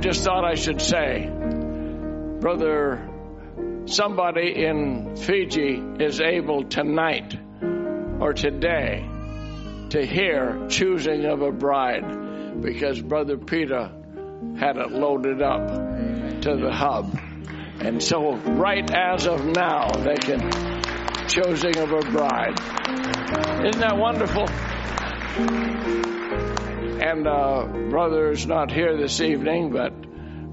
just thought I should say, brother, somebody in Fiji is able tonight or today to hear choosing of a bride because brother Peter had it loaded up to the hub. And so right as of now, they can choosing of a bride. Isn't that wonderful? And uh, brother is not here this evening, but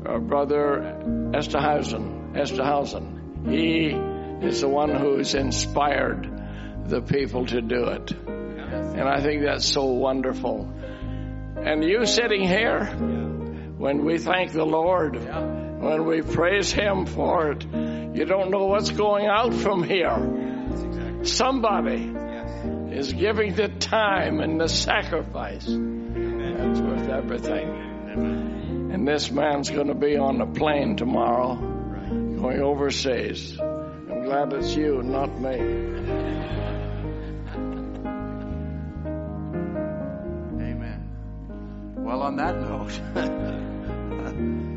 uh, brother Esterhuizen, Esterhuizen, he is the one who's inspired the people to do it. And I think that's so wonderful. And you sitting here, when we thank the Lord, when we praise Him for it, you don't know what's going out from here. Somebody is giving the time and the sacrifice. Everything. And this man's going to be on a plane tomorrow, going overseas. I'm glad it's you, not me. Amen. Well, on that note,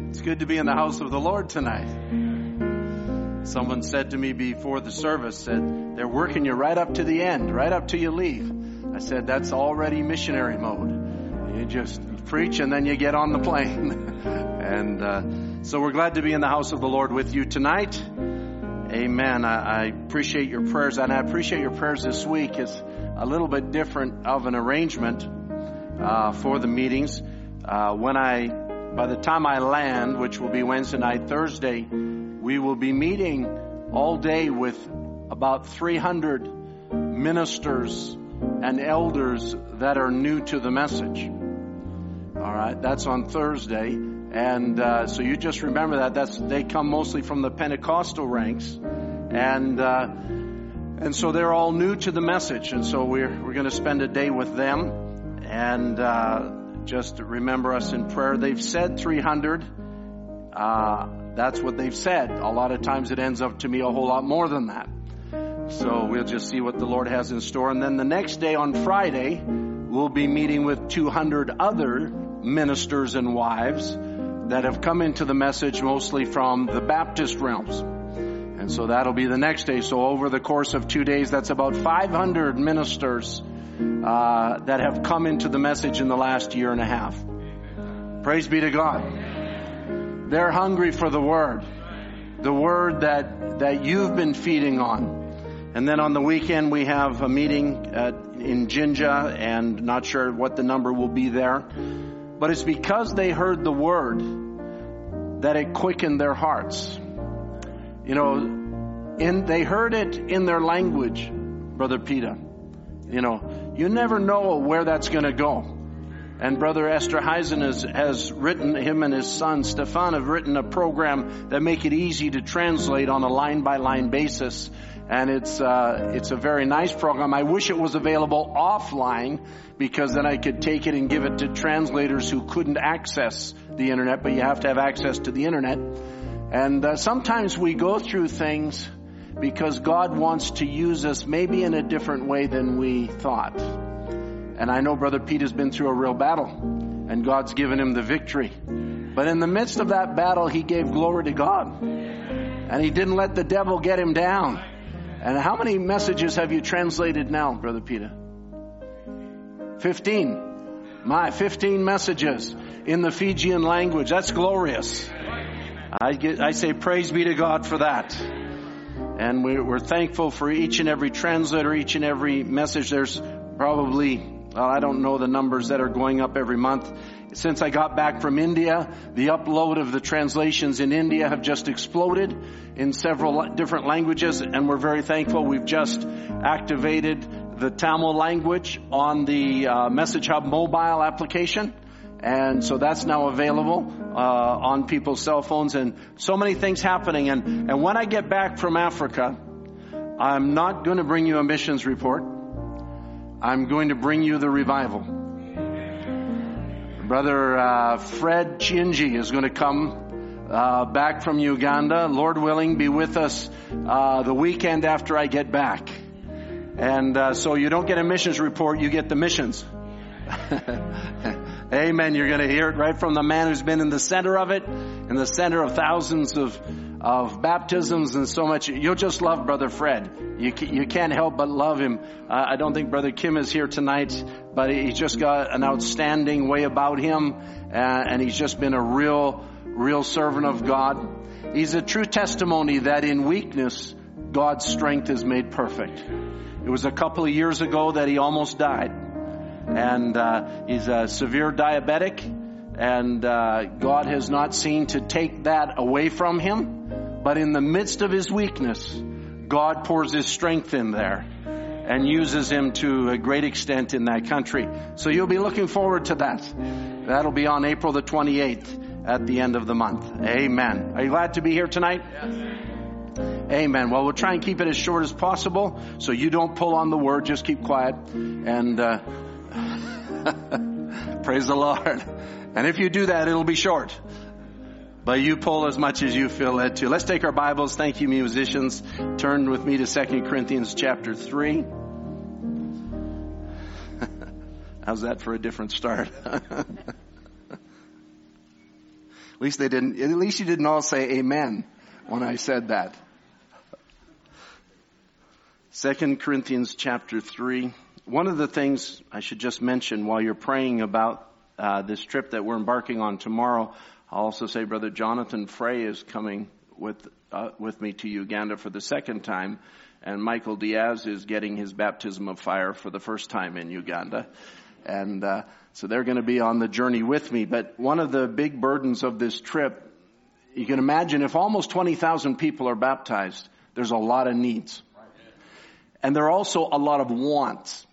it's good to be in the house of the Lord tonight. Someone said to me before the service, said, they're working you right up to the end, right up till you leave. I said, that's already missionary mode. You just preach and then you get on the plane. and uh, so we're glad to be in the house of the Lord with you tonight. Amen. I, I appreciate your prayers and I appreciate your prayers this week. It's a little bit different of an arrangement uh, for the meetings. Uh, when I, by the time I land, which will be Wednesday night, Thursday, we will be meeting all day with about 300 ministers and elders that are new to the message. Right, that's on Thursday, and uh, so you just remember that. That's they come mostly from the Pentecostal ranks, and uh, and so they're all new to the message, and so we're we're going to spend a day with them, and uh, just remember us in prayer. They've said 300. Uh, that's what they've said. A lot of times it ends up to me a whole lot more than that. So we'll just see what the Lord has in store. And then the next day on Friday, we'll be meeting with 200 other ministers and wives that have come into the message mostly from the Baptist realms. And so that'll be the next day. So over the course of two days, that's about 500 ministers uh, that have come into the message in the last year and a half. Praise be to God. They're hungry for the word. The word that, that you've been feeding on. And then on the weekend we have a meeting at, in Jinja and not sure what the number will be there. But it's because they heard the word that it quickened their hearts. You know, in, they heard it in their language, Brother Peter. You know, you never know where that's going to go. And Brother Esterhuizen has, has written, him and his son Stefan have written a program that make it easy to translate on a line by line basis. And it's, uh, it's a very nice program. I wish it was available offline because then I could take it and give it to translators who couldn't access the internet, but you have to have access to the internet. And uh, sometimes we go through things because God wants to use us maybe in a different way than we thought. And I know Brother Pete has been through a real battle and God's given him the victory. But in the midst of that battle, he gave glory to God. And he didn't let the devil get him down. And how many messages have you translated now, Brother Peter? 15. My 15 messages in the Fijian language. That's glorious. I get, I say praise be to God for that. And we're, we're thankful for each and every translator, each and every message. There's probably, well, I don't know the numbers that are going up every month. Since I got back from India, the upload of the translations in India have just exploded in several different languages, and we're very thankful. We've just activated the Tamil language on the uh, Message Hub mobile application. And so that's now available uh, on people's cell phones, and so many things happening. And, and when I get back from Africa, I'm not going to bring you a missions report. I'm going to bring you the revival. Brother uh, Fred Chinji is going to come uh, back from Uganda. Lord willing, be with us uh, the weekend after I get back. And uh, so you don't get a missions report, you get the missions. Amen. You're going to hear it right from the man who's been in the center of it, in the center of thousands of, of baptisms and so much. You'll just love Brother Fred. You, you can't help but love him. Uh, I don't think Brother Kim is here tonight, but he's just got an outstanding way about him, uh, and he's just been a real, real servant of God. He's a true testimony that in weakness, God's strength is made perfect. It was a couple of years ago that he almost died and uh, he's a severe diabetic, and uh, God has not seen to take that away from him. But in the midst of his weakness, God pours his strength in there and uses him to a great extent in that country. So you'll be looking forward to that. That'll be on April the 28th at the end of the month. Amen. Are you glad to be here tonight? Yes. Amen. Well, we'll try and keep it as short as possible so you don't pull on the word. Just keep quiet and. Uh, Praise the Lord. And if you do that, it'll be short. But you pull as much as you feel led to. Let's take our Bibles. Thank you, musicians. Turn with me to 2 Corinthians chapter 3. How's that for a different start? at least they didn't, at least you didn't all say amen when I said that. 2 Corinthians chapter 3. One of the things I should just mention while you're praying about uh, this trip that we're embarking on tomorrow, I'll also say Brother Jonathan Frey is coming with uh, with me to Uganda for the second time, and Michael Diaz is getting his baptism of fire for the first time in Uganda, and uh, so they're going to be on the journey with me. But one of the big burdens of this trip, you can imagine, if almost twenty thousand people are baptized, there's a lot of needs, and there are also a lot of wants.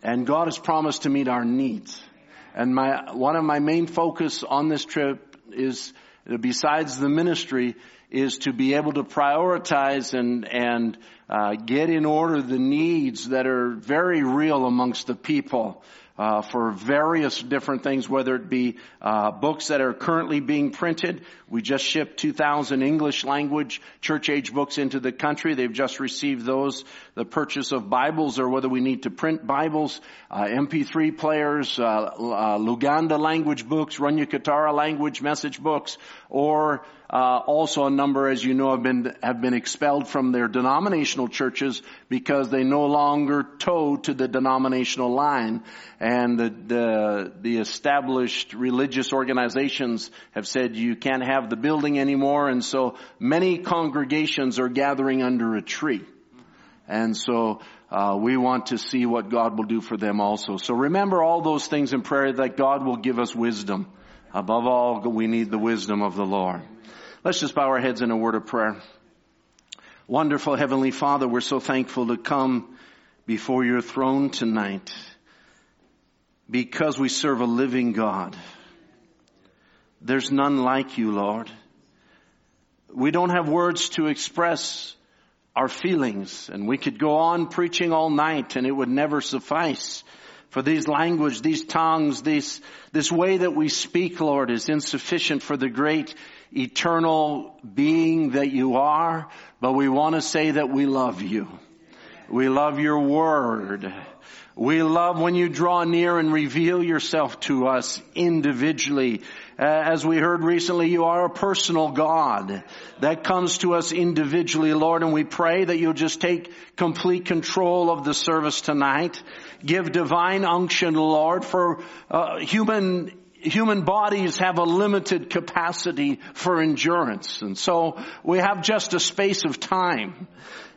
And God has promised to meet our needs. And my, one of my main focus on this trip is, besides the ministry, is to be able to prioritize and, and uh, get in order the needs that are very real amongst the people uh, for various different things, whether it be uh, books that are currently being printed. We just shipped 2,000 English language church age books into the country. They've just received those. The purchase of Bibles, or whether we need to print Bibles, uh, MP3 players, uh, uh, Luganda language books, Runyakitara language message books, or uh, also a number, as you know, have been have been expelled from their denominational churches because they no longer toe to the denominational line, and the the, the established religious organizations have said you can't have the building anymore, and so many congregations are gathering under a tree, and so. Uh, we want to see what God will do for them also. So remember all those things in prayer that God will give us wisdom. Above all, we need the wisdom of the Lord. Let's just bow our heads in a word of prayer. Wonderful Heavenly Father, we're so thankful to come before your throne tonight because we serve a living God. There's none like you, Lord. We don't have words to express our feelings and we could go on preaching all night and it would never suffice. For these language, these tongues, these, this way that we speak, Lord, is insufficient for the great eternal being that you are, but we want to say that we love you. We love your word. We love when you draw near and reveal yourself to us individually. As we heard recently, you are a personal God that comes to us individually, Lord, and we pray that you'll just take complete control of the service tonight. Give divine unction, Lord, for uh, human human bodies have a limited capacity for endurance. And so we have just a space of time.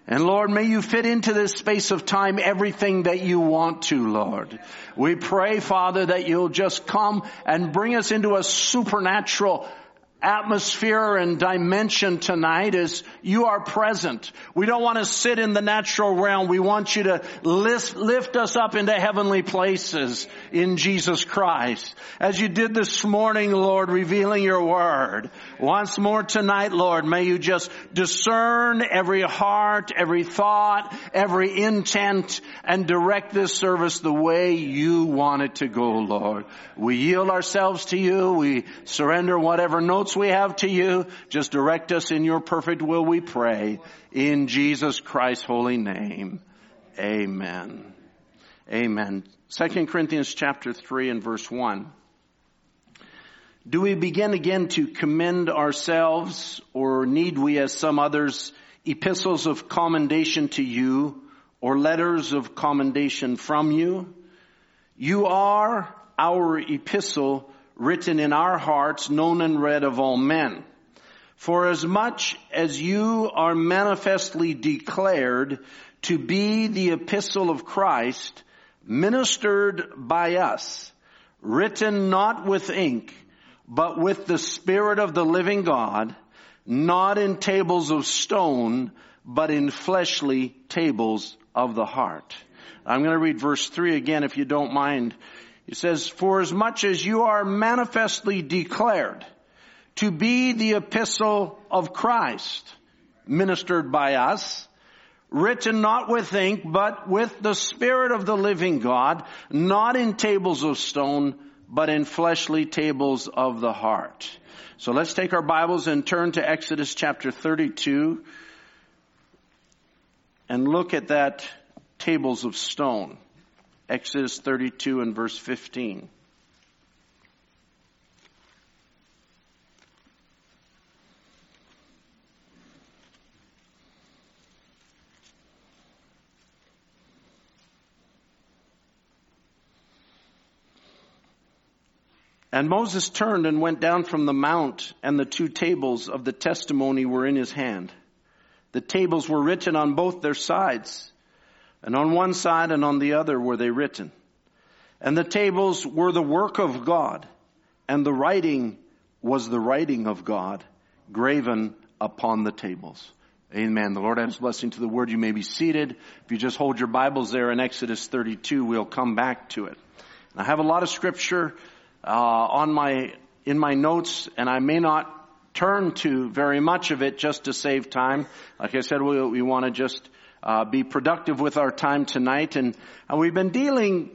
And Lord, may you fit into this space of time everything that you want to, Lord. We pray, Father, that you'll just come and bring us into a supernatural atmosphere and dimension tonight is you are present. We don't want to sit in the natural realm. We want you to lift, lift us up into heavenly places in Jesus Christ. As you did this morning, Lord, revealing your word. Once more tonight, Lord, may you just discern every heart, every thought, every intent and direct this service the way you want it to go, Lord. We yield ourselves to you. We surrender whatever notes we have to you. Just direct us in your perfect will, we pray. In Jesus Christ's holy name. Amen. Amen. Second Corinthians chapter 3 and verse 1. Do we begin again to commend ourselves or need we as some others epistles of commendation to you or letters of commendation from you? You are our epistle written in our hearts, known and read of all men. For as much as you are manifestly declared to be the epistle of Christ, ministered by us, written not with ink, but with the Spirit of the living God, not in tables of stone, but in fleshly tables of the heart. I'm going to read verse 3 again if you don't mind. It says, For as much as you are manifestly declared to be the epistle of Christ, ministered by us, written not with ink, but with the Spirit of the living God, not in tables of stone, but in fleshly tables of the heart. So let's take our Bibles and turn to Exodus chapter 32 and look at that tables of stone. Exodus 32 and verse 15. And Moses turned and went down from the mount, and the two tables of the testimony were in his hand. The tables were written on both their sides, and on one side and on the other were they written. And the tables were the work of God, and the writing was the writing of God, graven upon the tables. Amen. The Lord adds blessing to the word. You may be seated. If you just hold your Bibles there in Exodus 32, we'll come back to it. I have a lot of scripture uh, on my in my notes, and I may not turn to very much of it just to save time. Like I said, we, we want to just uh, be productive with our time tonight, and, and we've been dealing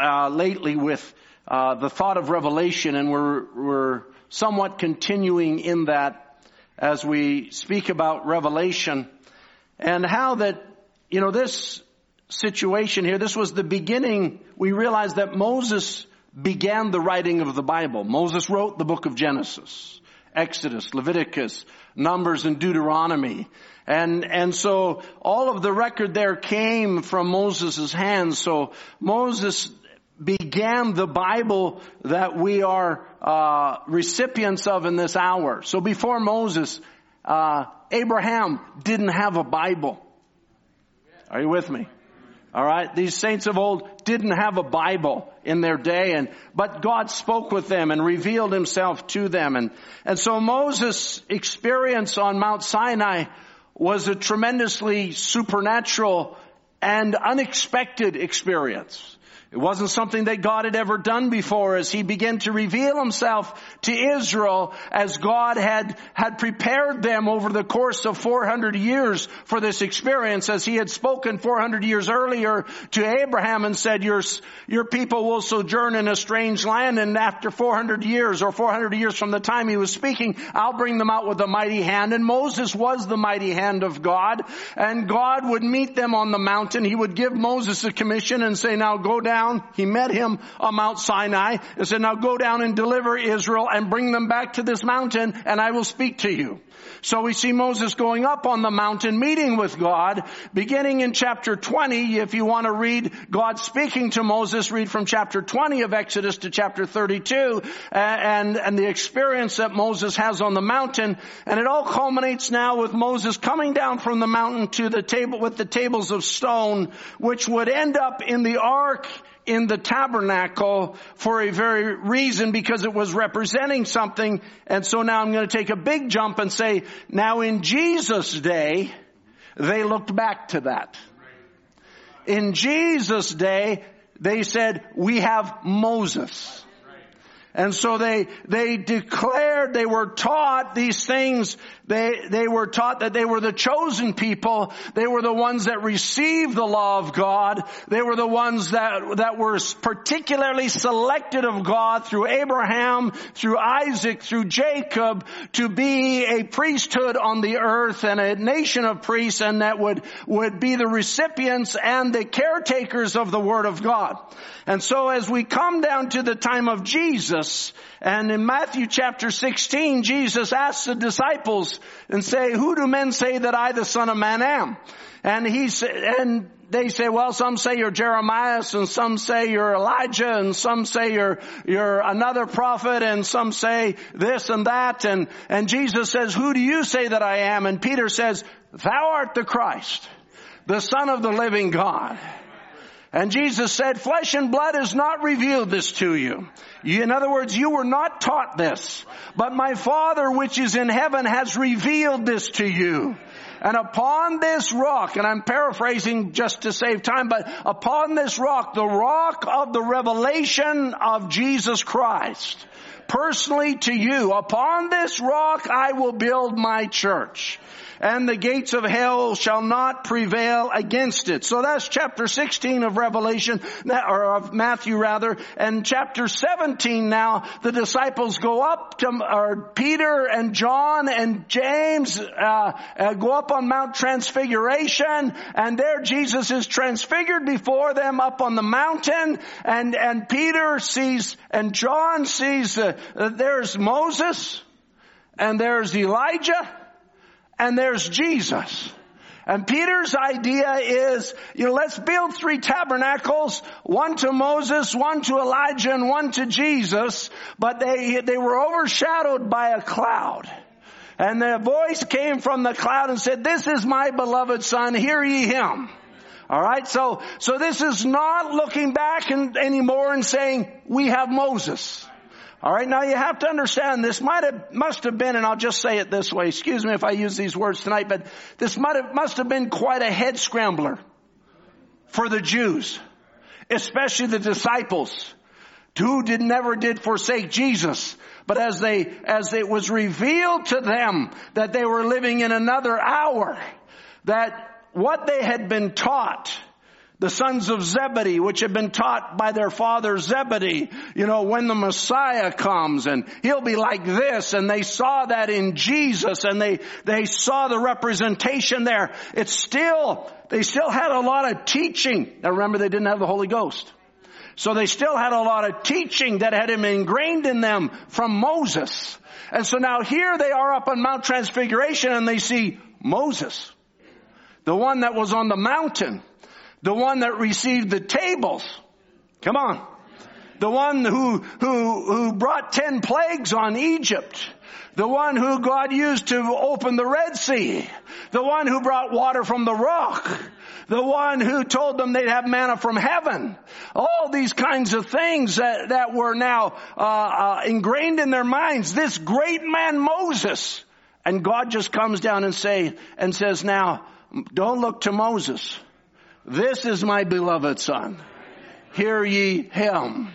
uh, lately with uh, the thought of revelation, and we're we're somewhat continuing in that as we speak about revelation and how that you know this situation here. This was the beginning. We realized that Moses began the writing of the Bible. Moses wrote the book of Genesis, Exodus, Leviticus, Numbers, and Deuteronomy. And, and so all of the record there came from Moses' hands. So Moses began the Bible that we are uh, recipients of in this hour. So before Moses, uh, Abraham didn't have a Bible. Are you with me? All right. These saints of old didn't have a Bible in their day and, but God spoke with them and revealed himself to them. And, and so Moses' experience on Mount Sinai was a tremendously supernatural and unexpected experience. It wasn't something that God had ever done before as he began to reveal himself to Israel as God had, had prepared them over the course of 400 years for this experience as he had spoken 400 years earlier to Abraham and said, your, your people will sojourn in a strange land and after 400 years or 400 years from the time he was speaking, I'll bring them out with a mighty hand. And Moses was the mighty hand of God and God would meet them on the mountain. He would give Moses a commission and say, now go down down. He met him on Mount Sinai and said, now go down and deliver Israel and bring them back to this mountain and I will speak to you. So we see Moses going up on the mountain meeting with God beginning in chapter 20. If you want to read God speaking to Moses, read from chapter 20 of Exodus to chapter 32 and, and the experience that Moses has on the mountain. And it all culminates now with Moses coming down from the mountain to the table with the tables of stone, which would end up in the ark in the tabernacle for a very reason because it was representing something. And so now I'm going to take a big jump and say, now in Jesus' day, they looked back to that. In Jesus' day, they said, we have Moses. And so they, they declared, they were taught these things. They, they were taught that they were the chosen people. They were the ones that received the law of God. They were the ones that, that were particularly selected of God through Abraham, through Isaac, through Jacob to be a priesthood on the earth and a nation of priests and that would, would be the recipients and the caretakers of the word of God. And so as we come down to the time of Jesus, and in Matthew chapter 16, Jesus asked the disciples and say, who do men say that I, the son of man, am? And he and they say, well, some say you're Jeremiah, and some say you're Elijah, and some say you're, you're another prophet, and some say this and that, and, and Jesus says, who do you say that I am? And Peter says, thou art the Christ, the son of the living God. And Jesus said, flesh and blood has not revealed this to you. In other words, you were not taught this, but my Father which is in heaven has revealed this to you. And upon this rock, and I'm paraphrasing just to save time, but upon this rock, the rock of the revelation of Jesus Christ, personally to you, upon this rock I will build my church and the gates of hell shall not prevail against it. So that's chapter 16 of Revelation, or of Matthew rather, and chapter 17 now, the disciples go up to, or Peter and John and James, uh, uh, go up on Mount Transfiguration, and there Jesus is transfigured before them up on the mountain, and, and Peter sees, and John sees, uh, there's Moses, and there's Elijah, and there's Jesus. And Peter's idea is, you know, let's build three tabernacles, one to Moses, one to Elijah, and one to Jesus, but they, they were overshadowed by a cloud. And the voice came from the cloud and said, this is my beloved son, hear ye him. Alright, so, so this is not looking back and, anymore and saying, we have Moses. All right, now you have to understand this might have, must have been, and I'll just say it this way. Excuse me if I use these words tonight, but this might have, must have been quite a head scrambler for the Jews, especially the disciples who did never did forsake Jesus. But as they, as it was revealed to them that they were living in another hour, that what they had been taught the sons of Zebedee, which had been taught by their father Zebedee, you know, when the Messiah comes and he'll be like this, and they saw that in Jesus and they, they saw the representation there. It's still, they still had a lot of teaching. Now remember, they didn't have the Holy Ghost. So they still had a lot of teaching that had been ingrained in them from Moses. And so now here they are up on Mount Transfiguration and they see Moses, the one that was on the mountain the one that received the tables. Come on. The one who, who, who brought ten plagues on Egypt. The one who God used to open the Red Sea. The one who brought water from the rock. The one who told them they'd have manna from heaven. All these kinds of things that, that were now uh, uh, ingrained in their minds. This great man Moses. And God just comes down and say, and says, now, don't look to Moses. This is my beloved son. Hear ye him.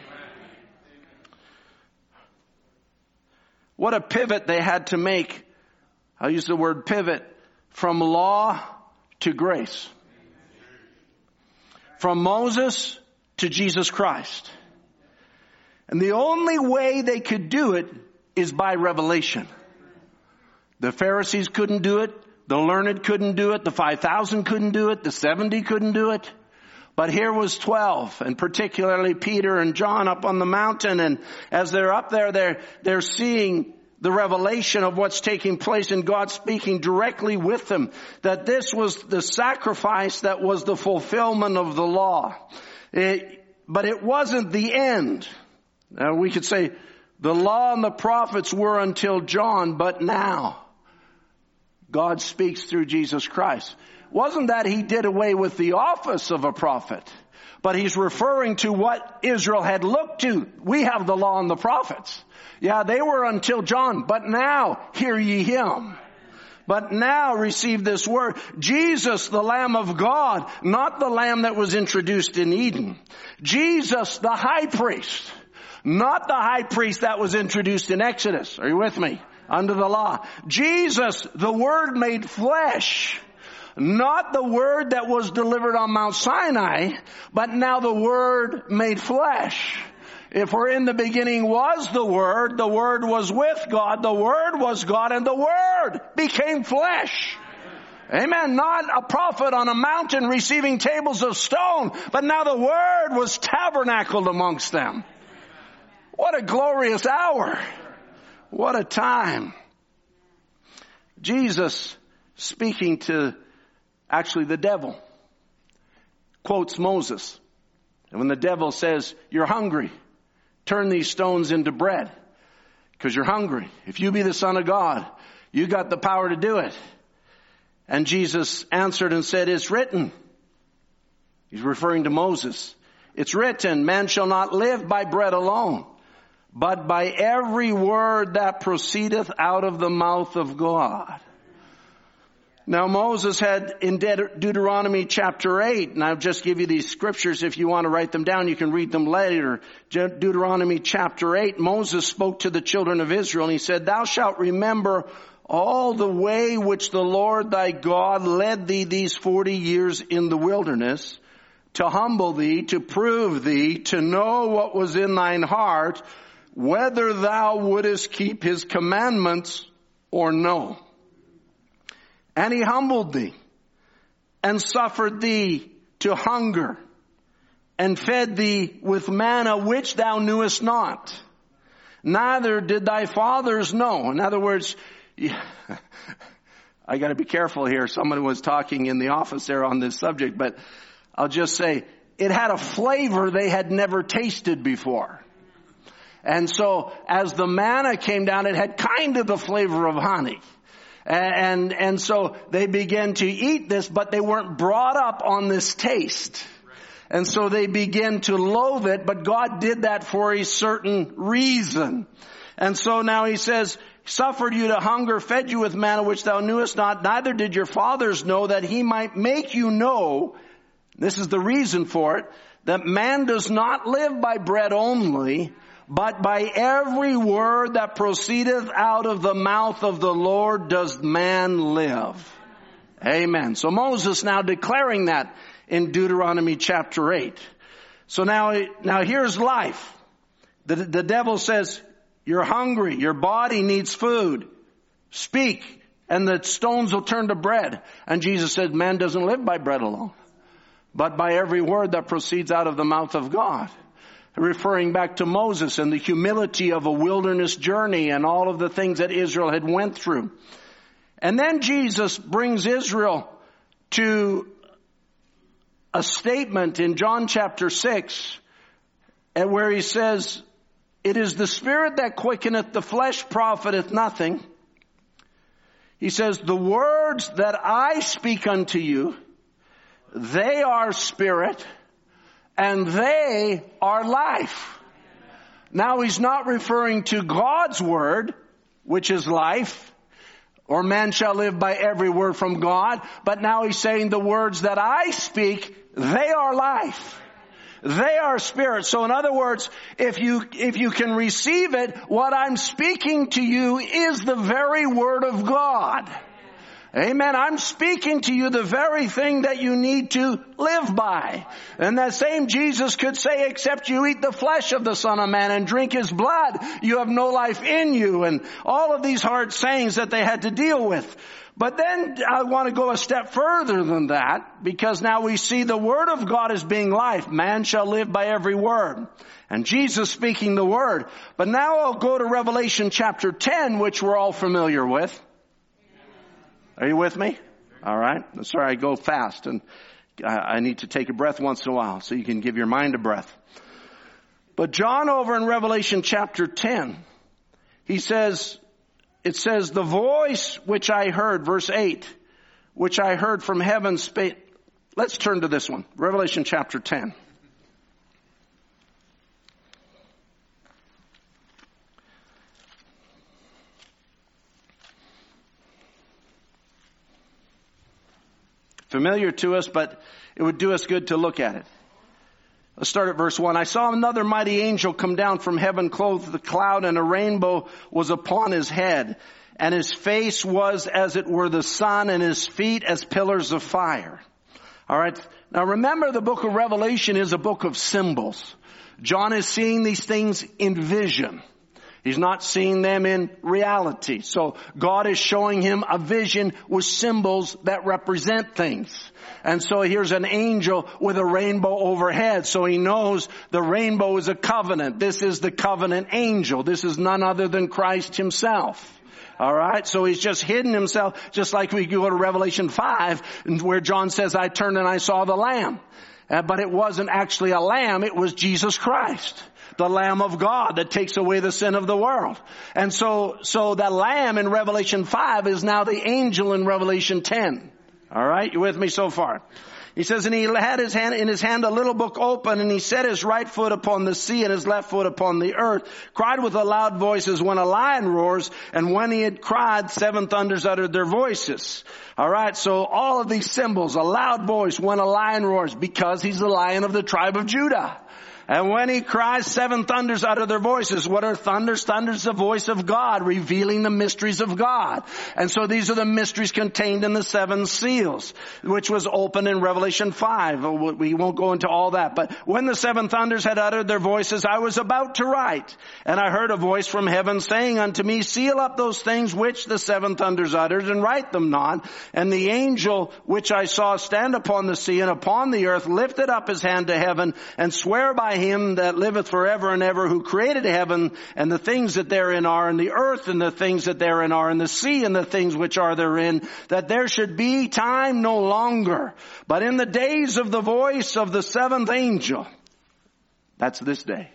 What a pivot they had to make. I'll use the word pivot from law to grace. From Moses to Jesus Christ. And the only way they could do it is by revelation. The Pharisees couldn't do it. The learned couldn't do it. The 5,000 couldn't do it. The 70 couldn't do it. But here was 12 and particularly Peter and John up on the mountain. And as they're up there, they're, they're seeing the revelation of what's taking place and God speaking directly with them. That this was the sacrifice that was the fulfillment of the law. It, but it wasn't the end. Now we could say the law and the prophets were until John, but now. God speaks through Jesus Christ. Wasn't that he did away with the office of a prophet, but he's referring to what Israel had looked to. We have the law and the prophets. Yeah, they were until John, but now hear ye him. But now receive this word. Jesus, the Lamb of God, not the Lamb that was introduced in Eden. Jesus, the High Priest Not the high priest that was introduced in Exodus. Are you with me? Under the law. Jesus, the Word made flesh. Not the Word that was delivered on Mount Sinai, but now the Word made flesh. If we're in the beginning was the Word, the Word was with God, the Word was God, and the Word became flesh. Amen. Not a prophet on a mountain receiving tables of stone, but now the Word was tabernacled amongst them. What a glorious hour. What a time. Jesus speaking to actually the devil quotes Moses. And when the devil says, you're hungry, turn these stones into bread because you're hungry. If you be the son of God, you got the power to do it. And Jesus answered and said, it's written. He's referring to Moses. It's written, man shall not live by bread alone, but by every word that proceedeth out of the mouth of God. Now Moses had in Deuteronomy chapter 8, and I'll just give you these scriptures if you want to write them down, you can read them later. Deuteronomy chapter 8, Moses spoke to the children of Israel and he said, thou shalt remember all the way which the Lord thy God led thee these 40 years in the wilderness to humble thee, to prove thee, to know what was in thine heart, whether thou wouldest keep his commandments or no. And he humbled thee and suffered thee to hunger and fed thee with manna which thou knewest not. Neither did thy fathers know. In other words, I gotta be careful here. Someone was talking in the office there on this subject, but I'll just say it had a flavor they had never tasted before. And so as the manna came down, it had kind of the flavor of honey. And, and so they began to eat this, but they weren't brought up on this taste. And so they began to loathe it, but God did that for a certain reason. And so now he says, suffered you to hunger, fed you with manna which thou knewest not, neither did your fathers know that he might make you know, this is the reason for it, that man does not live by bread only, but by every word that proceedeth out of the mouth of the Lord does man live. Amen. So Moses now declaring that in Deuteronomy chapter 8. So now, now here's life. The, the devil says, you're hungry, your body needs food. Speak, and the stones will turn to bread. And Jesus said, man doesn't live by bread alone, but by every word that proceeds out of the mouth of God referring back to Moses and the humility of a wilderness journey and all of the things that Israel had went through. And then Jesus brings Israel to a statement in John chapter 6 where he says, it is the spirit that quickeneth the flesh profiteth nothing. He says, the words that I speak unto you, they are spirit and they are life. Now he's not referring to God's word, which is life, or man shall live by every word from God, but now he's saying the words that I speak, they are life. They are spirit. So in other words, if you, if you can receive it, what I'm speaking to you is the very word of God. Amen. I'm speaking to you the very thing that you need to live by. And that same Jesus could say, except you eat the flesh of the Son of Man and drink His blood, you have no life in you. And all of these hard sayings that they had to deal with. But then I want to go a step further than that because now we see the Word of God as being life. Man shall live by every word. And Jesus speaking the Word. But now I'll go to Revelation chapter 10, which we're all familiar with. Are you with me? All right. Sorry, I go fast and I need to take a breath once in a while so you can give your mind a breath. But John over in Revelation chapter 10, he says, it says, the voice which I heard, verse 8, which I heard from heaven spake. Let's turn to this one. Revelation chapter 10. Familiar to us, but it would do us good to look at it. Let's start at verse one. I saw another mighty angel come down from heaven clothed with a cloud and a rainbow was upon his head and his face was as it were the sun and his feet as pillars of fire. All right. Now remember the book of Revelation is a book of symbols. John is seeing these things in vision. He's not seeing them in reality. So God is showing him a vision with symbols that represent things. And so here's an angel with a rainbow overhead. So he knows the rainbow is a covenant. This is the covenant angel. This is none other than Christ himself. Alright, so he's just hidden himself, just like we go to Revelation 5, where John says, I turned and I saw the Lamb. Uh, but it wasn't actually a lamb, it was Jesus Christ the Lamb of God that takes away the sin of the world. And so, so the Lamb in Revelation 5 is now the angel in Revelation 10. Alright, you with me so far? He says, and he had his hand, in his hand a little book open, and he set his right foot upon the sea and his left foot upon the earth, cried with a loud voice as when a lion roars, and when he had cried, seven thunders uttered their voices. Alright, so all of these symbols, a loud voice when a lion roars, because he's the lion of the tribe of Judah. And when he cries, seven thunders utter their voices. What are thunders? Thunders the voice of God, revealing the mysteries of God. And so these are the mysteries contained in the seven seals, which was opened in Revelation 5. We won't go into all that. But when the seven thunders had uttered their voices, I was about to write. And I heard a voice from heaven saying unto me, seal up those things which the seven thunders uttered and write them not. And the angel which I saw stand upon the sea and upon the earth lifted up his hand to heaven and swear by him that liveth forever and ever who created heaven and the things that therein are and the earth and the things that therein are and the sea and the things which are therein that there should be time no longer. But in the days of the voice of the seventh angel, that's this day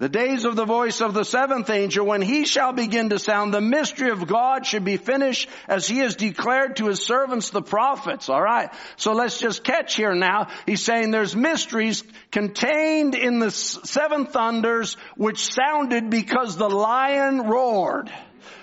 the days of the voice of the seventh angel, when he shall begin to sound, the mystery of God should be finished as he has declared to his servants, the prophets. Alright. So let's just catch here now. He's saying there's mysteries contained in the seven thunders which sounded because the lion roared.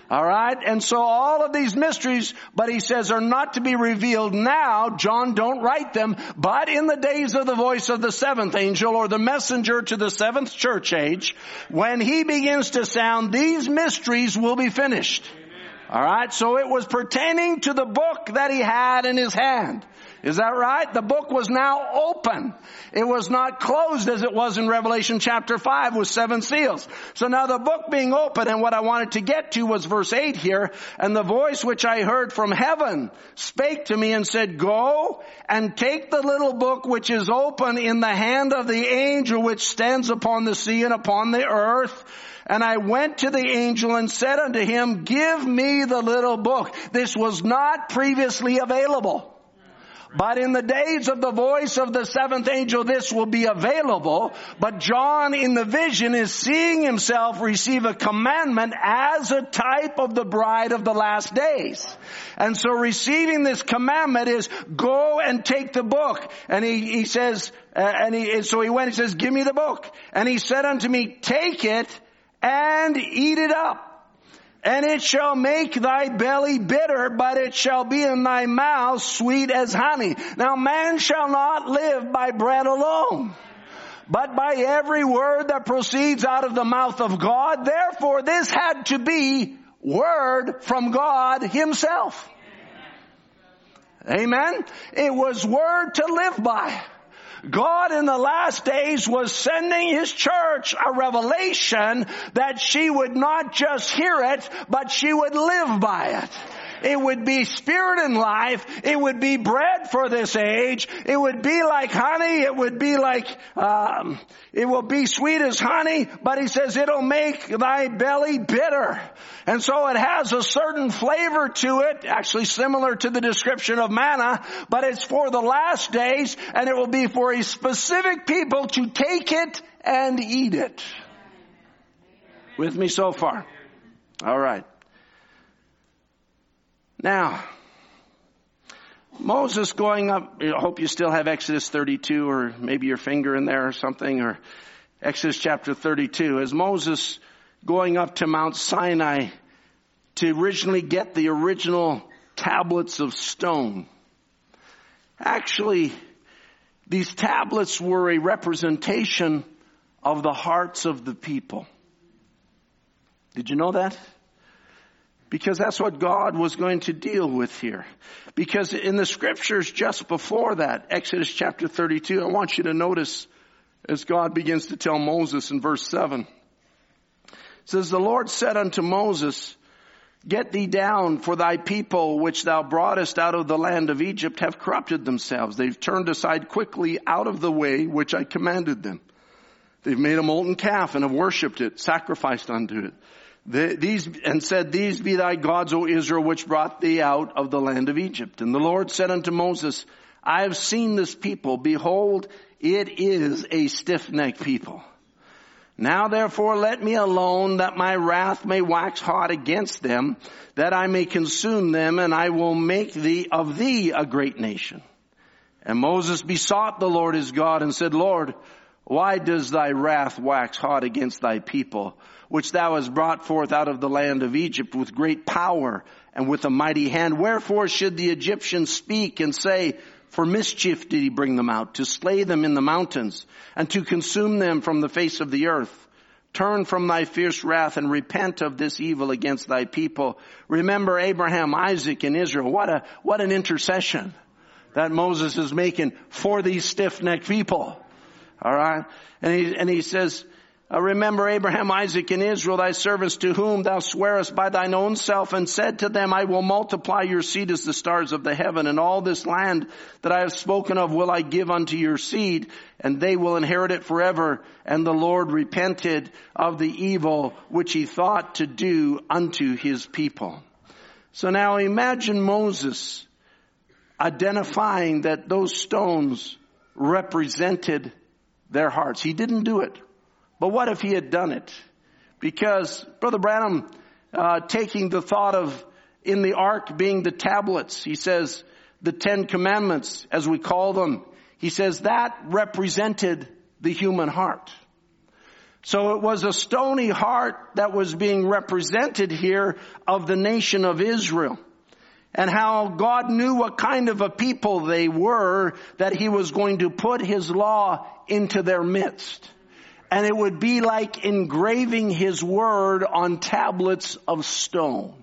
Alright? And so all of these mysteries, but he says are not to be revealed now. John don't write them, but in the days of the voice of the seventh angel or the messenger to the seventh church age, when he begins to sound, these mysteries will be finished. Alright? So it was pertaining to the book that he had in his hand. Is that right? The book was now open. It was not closed as it was in Revelation chapter 5 with seven seals. So now the book being open and what I wanted to get to was verse 8 here. And the voice which I heard from heaven spake to me and said, go and take the little book which is open in the hand of the angel which stands upon the sea and upon the earth. And I went to the angel and said unto him, give me the little book. This was not previously available. But in the days of the voice of the seventh angel, this will be available. But John in the vision is seeing himself receive a commandment as a type of the bride of the last days. And so receiving this commandment is go and take the book. And he, he says, uh, and he, and so he went, he says, give me the book. And he said unto me, take it and eat it up and it shall make thy belly bitter, but it shall be in thy mouth sweet as honey. Now man shall not live by bread alone, but by every word that proceeds out of the mouth of God. Therefore this had to be word from God himself. Amen. It was word to live by. God in the last days was sending His church a revelation that she would not just hear it, but she would live by it. It would be spirit and life. It would be bread for this age. It would be like honey. It would be like, um, it will be sweet as honey, but he says it'll make thy belly bitter. And so it has a certain flavor to it, actually similar to the description of manna, but it's for the last days and it will be for a specific people to take it and eat it. With me so far? All right. Now, Moses going up, I hope you still have Exodus 32 or maybe your finger in there or something or Exodus chapter 32. As Moses going up to Mount Sinai to originally get the original tablets of stone. Actually, These tablets were a representation of the hearts of the people. Did you know that? Because that's what God was going to deal with here. Because in the scriptures just before that, Exodus chapter 32, I want you to notice as God begins to tell Moses in verse 7. It says, The Lord said unto Moses, Get thee down, for thy people which thou broughtest out of the land of Egypt have corrupted themselves. They've turned aside quickly out of the way which I commanded them. They've made a molten calf and have worshipped it, sacrificed unto it. The, these, and said, These be thy gods, O Israel, which brought thee out of the land of Egypt. And the Lord said unto Moses, I have seen this people. Behold, it is a stiff-necked people. Now therefore let me alone that my wrath may wax hot against them, that I may consume them, and I will make thee of thee a great nation. And Moses besought the Lord his God and said, Lord, why does thy wrath wax hot against thy people, which thou hast brought forth out of the land of Egypt with great power and with a mighty hand? Wherefore should the Egyptians speak and say, for mischief did he bring them out, to slay them in the mountains, and to consume them from the face of the earth. Turn from thy fierce wrath and repent of this evil against thy people. Remember Abraham, Isaac, and Israel. What a, what an intercession that Moses is making for these stiff-necked people. Alright? And he, and he says, Uh, remember Abraham, Isaac, and Israel, thy servants to whom thou swearest by thine own self and said to them, I will multiply your seed as the stars of the heaven and all this land that I have spoken of will I give unto your seed and they will inherit it forever. And the Lord repented of the evil which he thought to do unto his people. So now imagine Moses identifying that those stones represented their hearts. He didn't do it. But what if he had done it? Because Brother Branham, uh, taking the thought of in the ark being the tablets, he says the Ten Commandments, as we call them, he says that represented the human heart. So it was a stony heart that was being represented here of the nation of Israel and how God knew what kind of a people they were that he was going to put his law into their midst and it would be like engraving his word on tablets of stone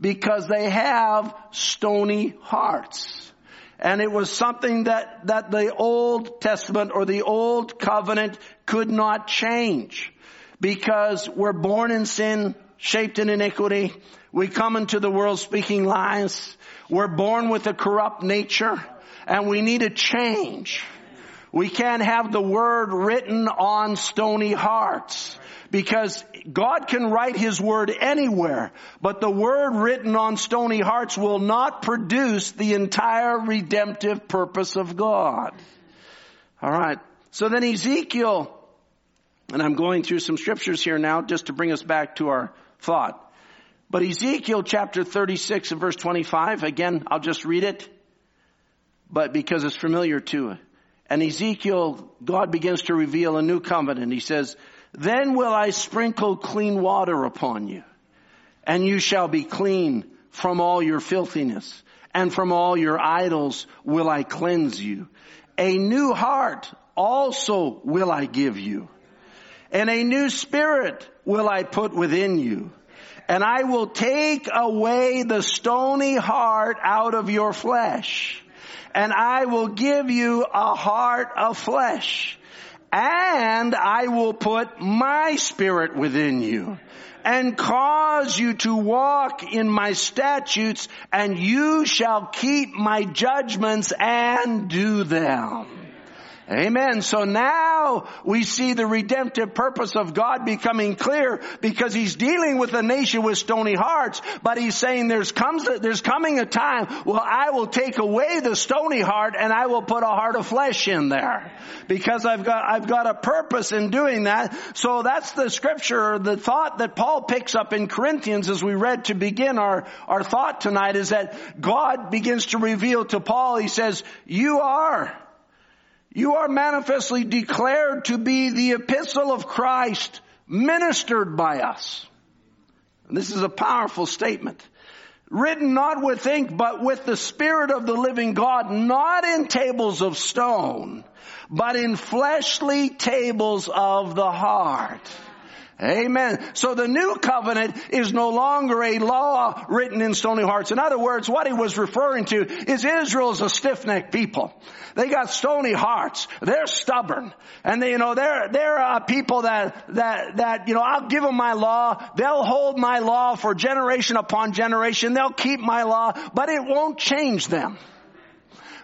because they have stony hearts. And it was something that, that the Old Testament or the Old Covenant could not change because we're born in sin, shaped in iniquity. We come into the world speaking lies. We're born with a corrupt nature and we need a change. We can't have the word written on stony hearts because God can write His word anywhere, but the word written on stony hearts will not produce the entire redemptive purpose of God. Alright. So then Ezekiel, and I'm going through some scriptures here now just to bring us back to our thought. But Ezekiel chapter 36 and verse 25, again, I'll just read it, but because it's familiar to and Ezekiel, God begins to reveal a new covenant. He says, then will I sprinkle clean water upon you and you shall be clean from all your filthiness and from all your idols will I cleanse you. A new heart also will I give you and a new spirit will I put within you. And I will take away the stony heart out of your flesh and I will give you a heart of flesh and I will put my spirit within you and cause you to walk in my statutes and you shall keep my judgments and do them. Amen. So now we see the redemptive purpose of God becoming clear because he's dealing with a nation with stony hearts, but he's saying there's comes, there's coming a time, well, I will take away the stony heart and I will put a heart of flesh in there because I've got, I've got a purpose in doing that. So that's the scripture, the thought that Paul picks up in Corinthians as we read to begin our, our thought tonight is that God begins to reveal to Paul, he says, you are you are manifestly declared to be the epistle of Christ ministered by us. And this is a powerful statement. written not with ink, but with the Spirit of the living God, not in tables of stone, but in fleshly tables of the heart. Amen. So the new covenant is no longer a law written in stony hearts. In other words, what he was referring to is Israel's a stiff-necked people. They got stony hearts. They're stubborn. And they, you know, they're, they're uh, people that, that, that, you know, I'll give them my law. They'll hold my law for generation upon generation. They'll keep my law, but it won't change them.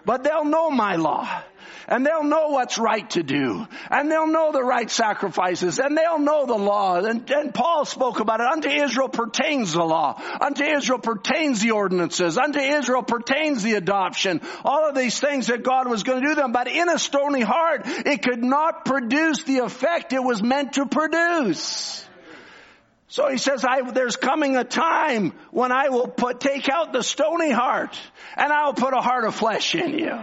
But they'll know my law and they'll know what's right to do and they'll know the right sacrifices and they'll know the law. And, and Paul spoke about it. Unto Israel pertains the law. Unto Israel pertains the ordinances. Unto Israel pertains the adoption. All of these things that God was going to do them. But in a stony heart, it could not produce the effect it was meant to produce. So he says, there's coming a time when I will put, take out the stony heart and I will put a heart of flesh in you.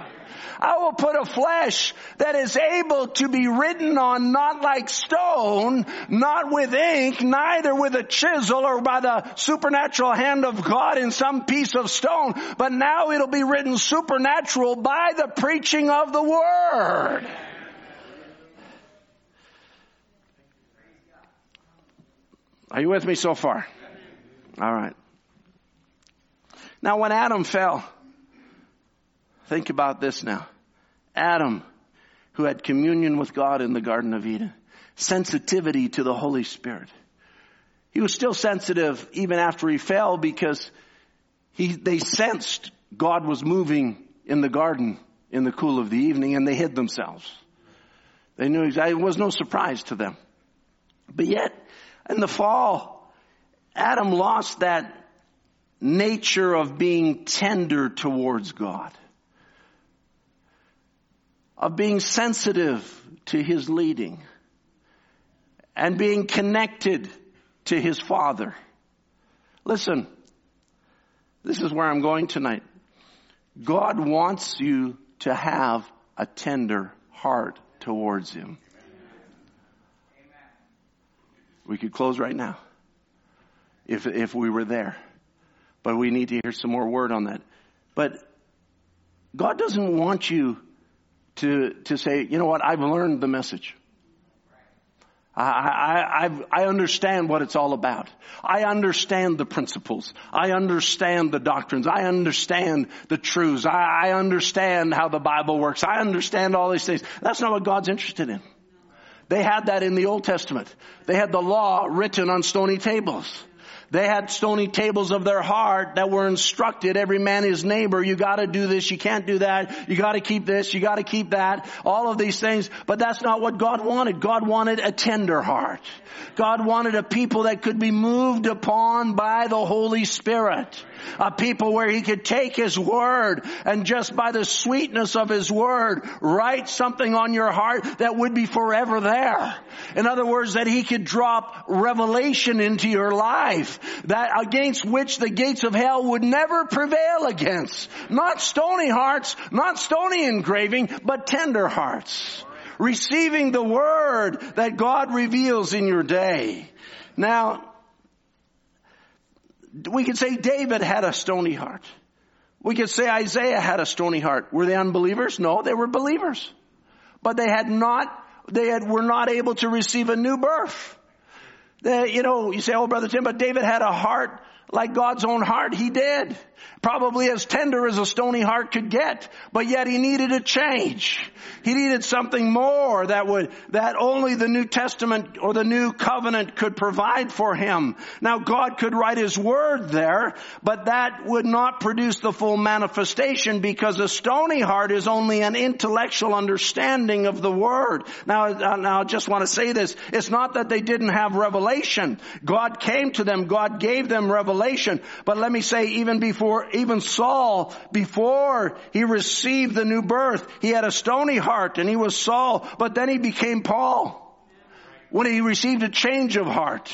I will put a flesh that is able to be written on not like stone, not with ink, neither with a chisel or by the supernatural hand of God in some piece of stone, but now it'll be written supernatural by the preaching of the Word. Are you with me so far? All right. Now when Adam fell, Think about this now. Adam, who had communion with God in the Garden of Eden, sensitivity to the Holy Spirit. He was still sensitive even after he fell because he, they sensed God was moving in the garden in the cool of the evening and they hid themselves. They knew exactly, it was no surprise to them. But yet, in the fall, Adam lost that nature of being tender towards God of being sensitive to his leading and being connected to his father. Listen, this is where I'm going tonight. God wants you to have a tender heart towards him. We could close right now if, if we were there. But we need to hear some more word on that. But God doesn't want you to, to say, you know what, I've learned the message. I, I, I understand what it's all about. I understand the principles. I understand the doctrines. I understand the truths. I, I understand how the Bible works. I understand all these things. That's not what God's interested in. They had that in the Old Testament. They had the law written on stony tables. They had stony tables of their heart that were instructed every man his neighbor. You gotta do this. You can't do that. You gotta keep this. You gotta keep that. All of these things. But that's not what God wanted. God wanted a tender heart. God wanted a people that could be moved upon by the Holy Spirit a people where he could take his word and just by the sweetness of his word write something on your heart that would be forever there. In other words, that he could drop revelation into your life that against which the gates of hell would never prevail against. Not stony hearts, not stony engraving, but tender hearts. Receiving the word that God reveals in your day. Now, we could say David had a stony heart. We could say Isaiah had a stony heart. Were they unbelievers? No, they were believers. But they had not, they had, were not able to receive a new birth. They, you know, you say, oh brother Tim, but David had a heart like God's own heart. He did. Probably as tender as a stony heart could get, but yet he needed a change. He needed something more that would, that only the New Testament or the New Covenant could provide for him. Now God could write His Word there, but that would not produce the full manifestation because a stony heart is only an intellectual understanding of the Word. Now, now I just want to say this. It's not that they didn't have revelation. God came to them. God gave them revelation. But let me say, even before even Saul, before he received the new birth, he had a stony heart and he was Saul, but then he became Paul. When he received a change of heart.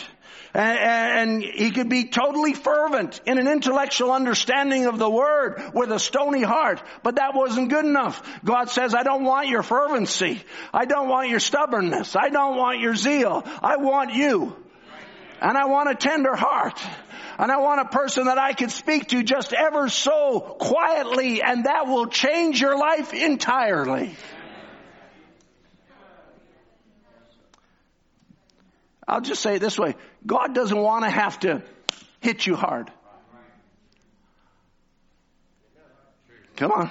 And, he could be totally fervent in an intellectual understanding of the word with a stony heart, but that wasn't good enough. God says, I don't want your fervency. I don't want your stubbornness. I don't want your zeal. I want you. And I want a tender heart. And I want a person that I can speak to just ever so quietly and that will change your life entirely. I'll just say it this way. God doesn't want to have to hit you hard. Come on.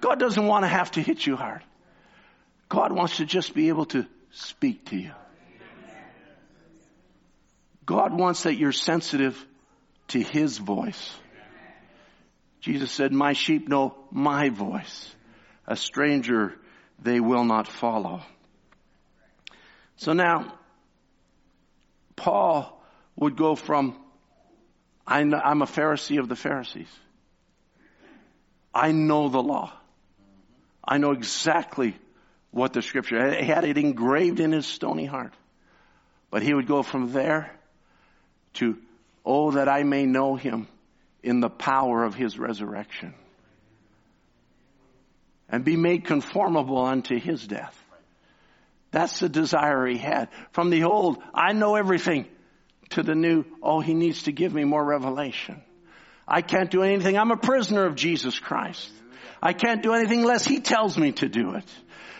God doesn't want to have to hit you hard. God wants to just be able to speak to you. God wants that you're sensitive to His voice. Jesus said, my sheep know my voice. A stranger they will not follow. So now, Paul would go from, I'm a Pharisee of the Pharisees. I know the law. I know exactly what the scripture, he had it engraved in his stony heart. But he would go from there to, oh, that I may know him in the power of his resurrection and be made conformable unto his death. That's the desire he had. From the old, I know everything, to the new, oh, he needs to give me more revelation. I can't do anything. I'm a prisoner of Jesus Christ. I can't do anything unless he tells me to do it.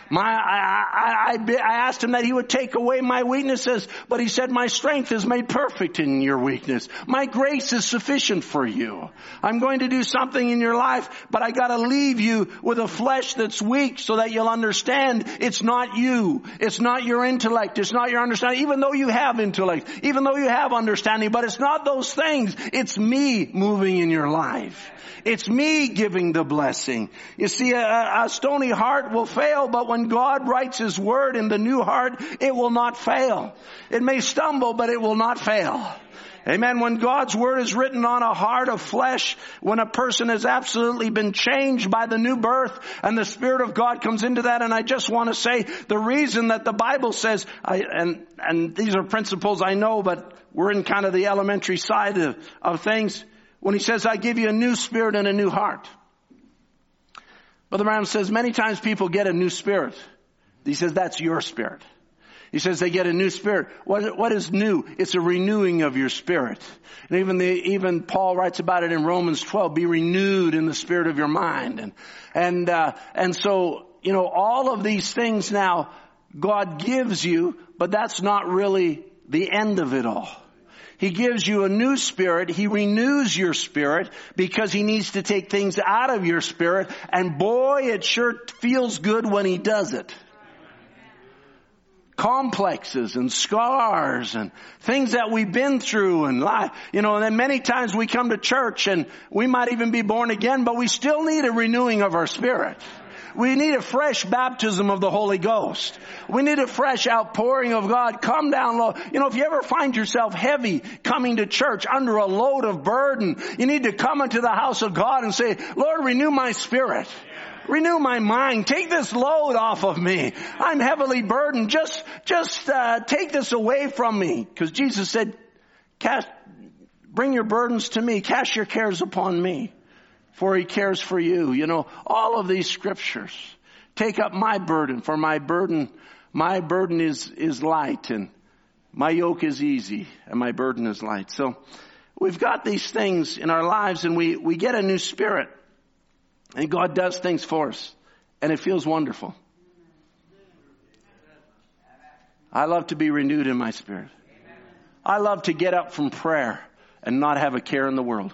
My, I, I, I, asked him that he would take away my weaknesses, but he said, my strength is made perfect in your weakness. My grace is sufficient for you. I'm going to do something in your life, but I gotta leave you with a flesh that's weak so that you'll understand it's not you. It's not your intellect. It's not your understanding, even though you have intellect, even though you have understanding, but it's not those things. It's me moving in your life. It's me giving the blessing. You see, a, a stony heart will fail, but when God writes His word in the new heart, it will not fail. It may stumble, but it will not fail. Amen. When God's word is written on a heart of flesh, when a person has absolutely been changed by the new birth and the Spirit of God comes into that, and I just want to say the reason that the Bible says, I, and, and these are principles I know, but we're in kind of the elementary side of, of things when he says, I give you a new spirit and a new heart. Brother Branham says many times people get a new spirit. He says that's your spirit. He says they get a new spirit. What, what is new? It's a renewing of your spirit. And even the, even Paul writes about it in Romans 12, be renewed in the spirit of your mind. And, and, uh, and so, you know, all of these things now God gives you, but that's not really the end of it all. He gives you a new spirit. He renews your spirit because he needs to take things out of your spirit. And boy, it sure feels good when he does it. Complexes and scars and things that we've been through and life, you know, and many times we come to church and we might even be born again, but we still need a renewing of our spirit. We need a fresh baptism of the Holy Ghost. We need a fresh outpouring of God. Come down low. You know, if you ever find yourself heavy coming to church under a load of burden, you need to come into the house of God and say, Lord, renew my spirit. Renew my mind. Take this load off of me. I'm heavily burdened. Just, just uh, take this away from me. Because Jesus said, "Cast, bring your burdens to me. Cast your cares upon me for he cares for you. You know, all of these scriptures. Take up my burden, for my burden, my burden is, is light and my yoke is easy and my burden is light. So we've got these things in our lives and we, we get a new spirit and God does things for us and it feels wonderful. I love to be renewed in my spirit. I love to get up from prayer and not have a care in the world.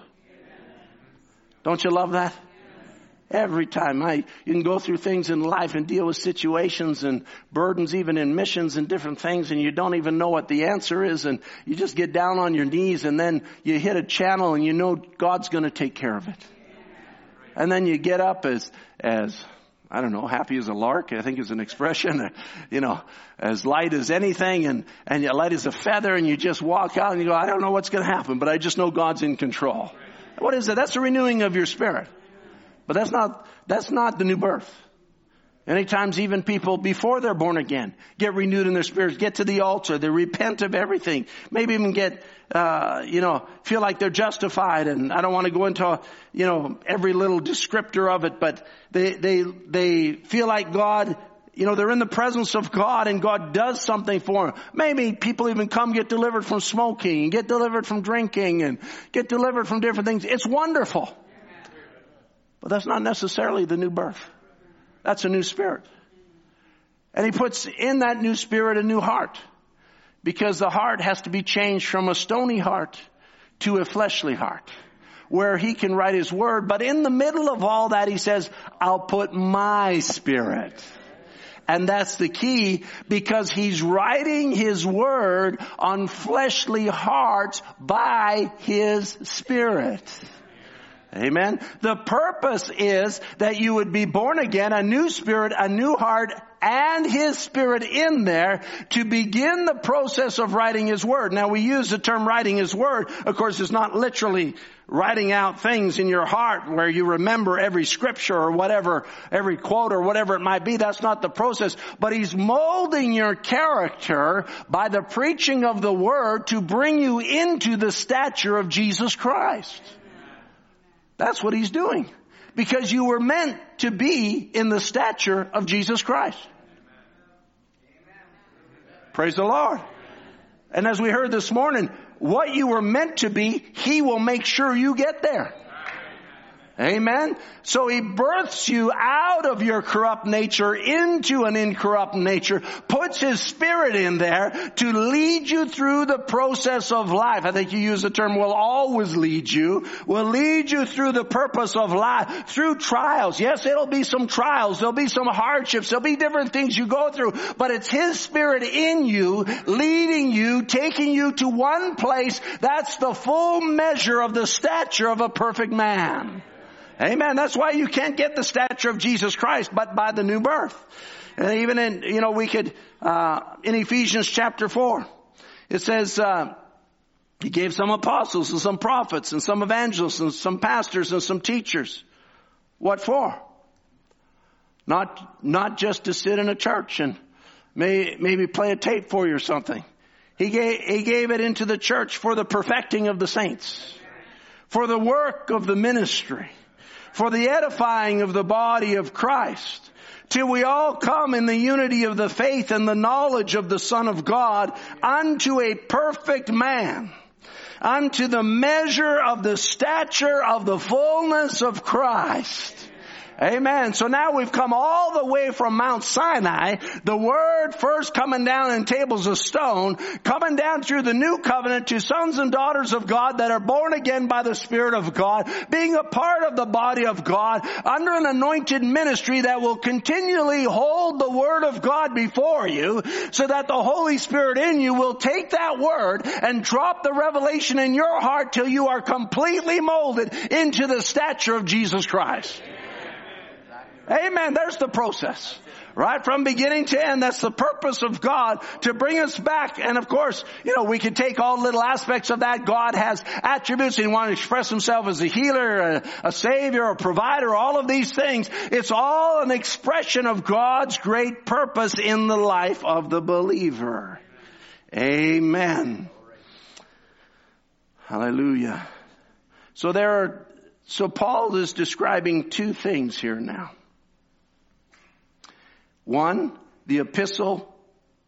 Don't you love that? Every time I, you can go through things in life and deal with situations and burdens, even in missions and different things, and you don't even know what the answer is, and you just get down on your knees, and then you hit a channel, and you know God's going to take care of it. And then you get up as as I don't know, happy as a lark, I think is an expression, you know, as light as anything and, and light as a feather and you just walk out and you go, I don't know what's going to happen, but I just know God's in control. What is that? That's the renewing of your spirit. But that's not, that's not the new birth. Many times even people before they're born again get renewed in their spirits, get to the altar, they repent of everything, maybe even get, uh, you know, feel like they're justified and I don't want to go into, you know, every little descriptor of it, but they, they, they feel like God you know, they're in the presence of God and God does something for them. Maybe people even come get delivered from smoking and get delivered from drinking and get delivered from different things. It's wonderful. But that's not necessarily the new birth. That's a new spirit. And he puts in that new spirit a new heart. Because the heart has to be changed from a stony heart to a fleshly heart. Where he can write his word. But in the middle of all that he says, I'll put my spirit. And that's the key because he's writing his word on fleshly hearts by his spirit. Amen. The purpose is that you would be born again, a new spirit, a new heart, and His Spirit in there to begin the process of writing His Word. Now we use the term writing His Word. Of course, it's not literally writing out things in your heart where you remember every scripture or whatever, every quote or whatever it might be. That's not the process. But He's molding your character by the preaching of the Word to bring you into the stature of Jesus Christ. That's what he's doing. Because you were meant to be in the stature of Jesus Christ. Praise the Lord. And as we heard this morning, what you were meant to be, He will make sure you get there. Amen. So he births you out of your corrupt nature into an incorrupt nature, puts his spirit in there to lead you through the process of life. I think you use the term will always lead you, will lead you through the purpose of life, through trials. Yes, it'll be some trials, there'll be some hardships, there'll be different things you go through, but it's his spirit in you, leading you, taking you to one place that's the full measure of the stature of a perfect man. Amen. That's why you can't get the stature of Jesus Christ but by the new birth. And even in, you know, we could, uh, in Ephesians chapter 4, it says, uh, he gave some apostles and some prophets and some evangelists and some pastors and some teachers. What for? Not, not just to sit in a church and may, maybe play a tape for you or something. He gave, he gave it into the church for the perfecting of the saints, for the work of the ministry, for the edifying of the body of Christ till we all come in the unity of the faith and the knowledge of the Son of God unto a perfect man, unto the measure of the stature of the fullness of Christ. Amen. So now we've come all the way from Mount Sinai, the word first coming down in tables of stone, coming down through the new covenant to sons and daughters of God that are born again by the Spirit of God, being a part of the body of God, under an anointed ministry that will continually hold the word of God before you, so that the Holy Spirit in you will take that word and drop the revelation in your heart till you are completely molded into the stature of Jesus Christ. Amen. There's the process. Right from beginning to end, that's the purpose of God to bring us back. And of course, you know, we can take all little aspects of that. God has attributes and want to express himself as a healer, a, a savior, a provider, all of these things. It's all an expression of God's great purpose in the life of the believer. Amen. Hallelujah. So there are, so Paul is describing two things here now. One, the epistle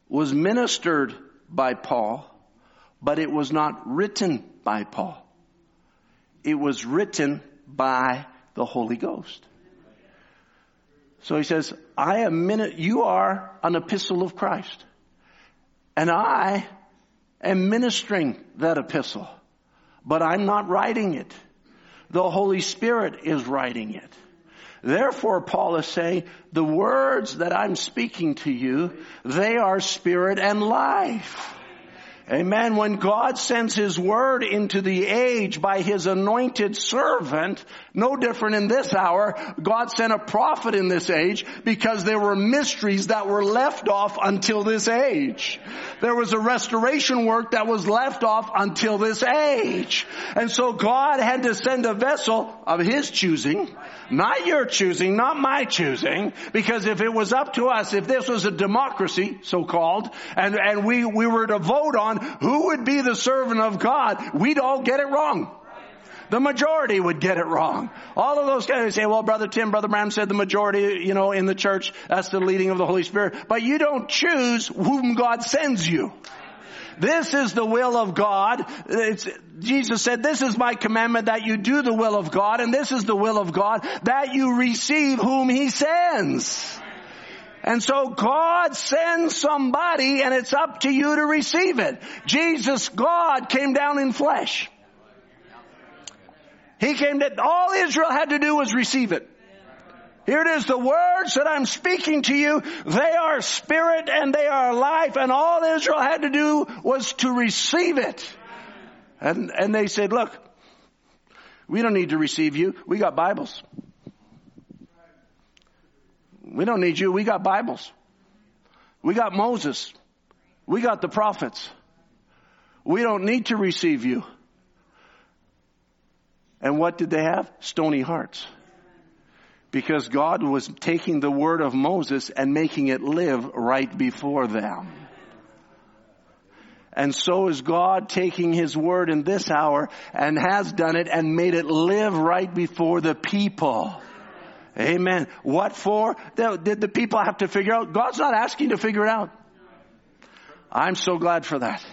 was ministered by Paul, but it was not written by Paul. It was written by the Holy Ghost. So he says, I am, you are an epistle of Christ. And I am ministering that epistle, but I'm not writing it. The Holy Spirit is writing it. Therefore, Paul is saying, the words that I'm speaking to you, they are spirit and life. Amen. When God sends His word into the age by His anointed servant, no different in this hour, God sent a prophet in this age because there were mysteries that were left off until this age. There was a restoration work that was left off until this age. And so God had to send a vessel of His choosing, not your choosing, not my choosing, because if it was up to us, if this was a democracy, so called, and, and we, we were to vote on who would be the servant of God, we'd all get it wrong. The majority would get it wrong. All of those guys say, well, Brother Tim, Brother Branham said the majority, you know, in the church, that's the leading of the Holy Spirit. But you don't choose whom God sends you. This is the will of God. It's, Jesus said, this is my commandment that you do the will of God, and this is the will of God, that you receive whom He sends. And so God sends somebody and it's up to you to receive it. Jesus, God came down in flesh. He came to, all Israel had to do was receive it. Here it is, the words that I'm speaking to you, they are spirit and they are life and all Israel had to do was to receive it. And, and they said, look, we don't need to receive you. We got Bibles. We don't need you. We got Bibles. We got Moses. We got the prophets. We don't need to receive you. And what did they have? Stony hearts because God was taking the word of Moses and making it live right before them. And so is God taking His word in this hour and has done it and made it live right before the people. Amen. What for? Did the people have to figure out? God's not asking to figure it out. I'm so glad for that.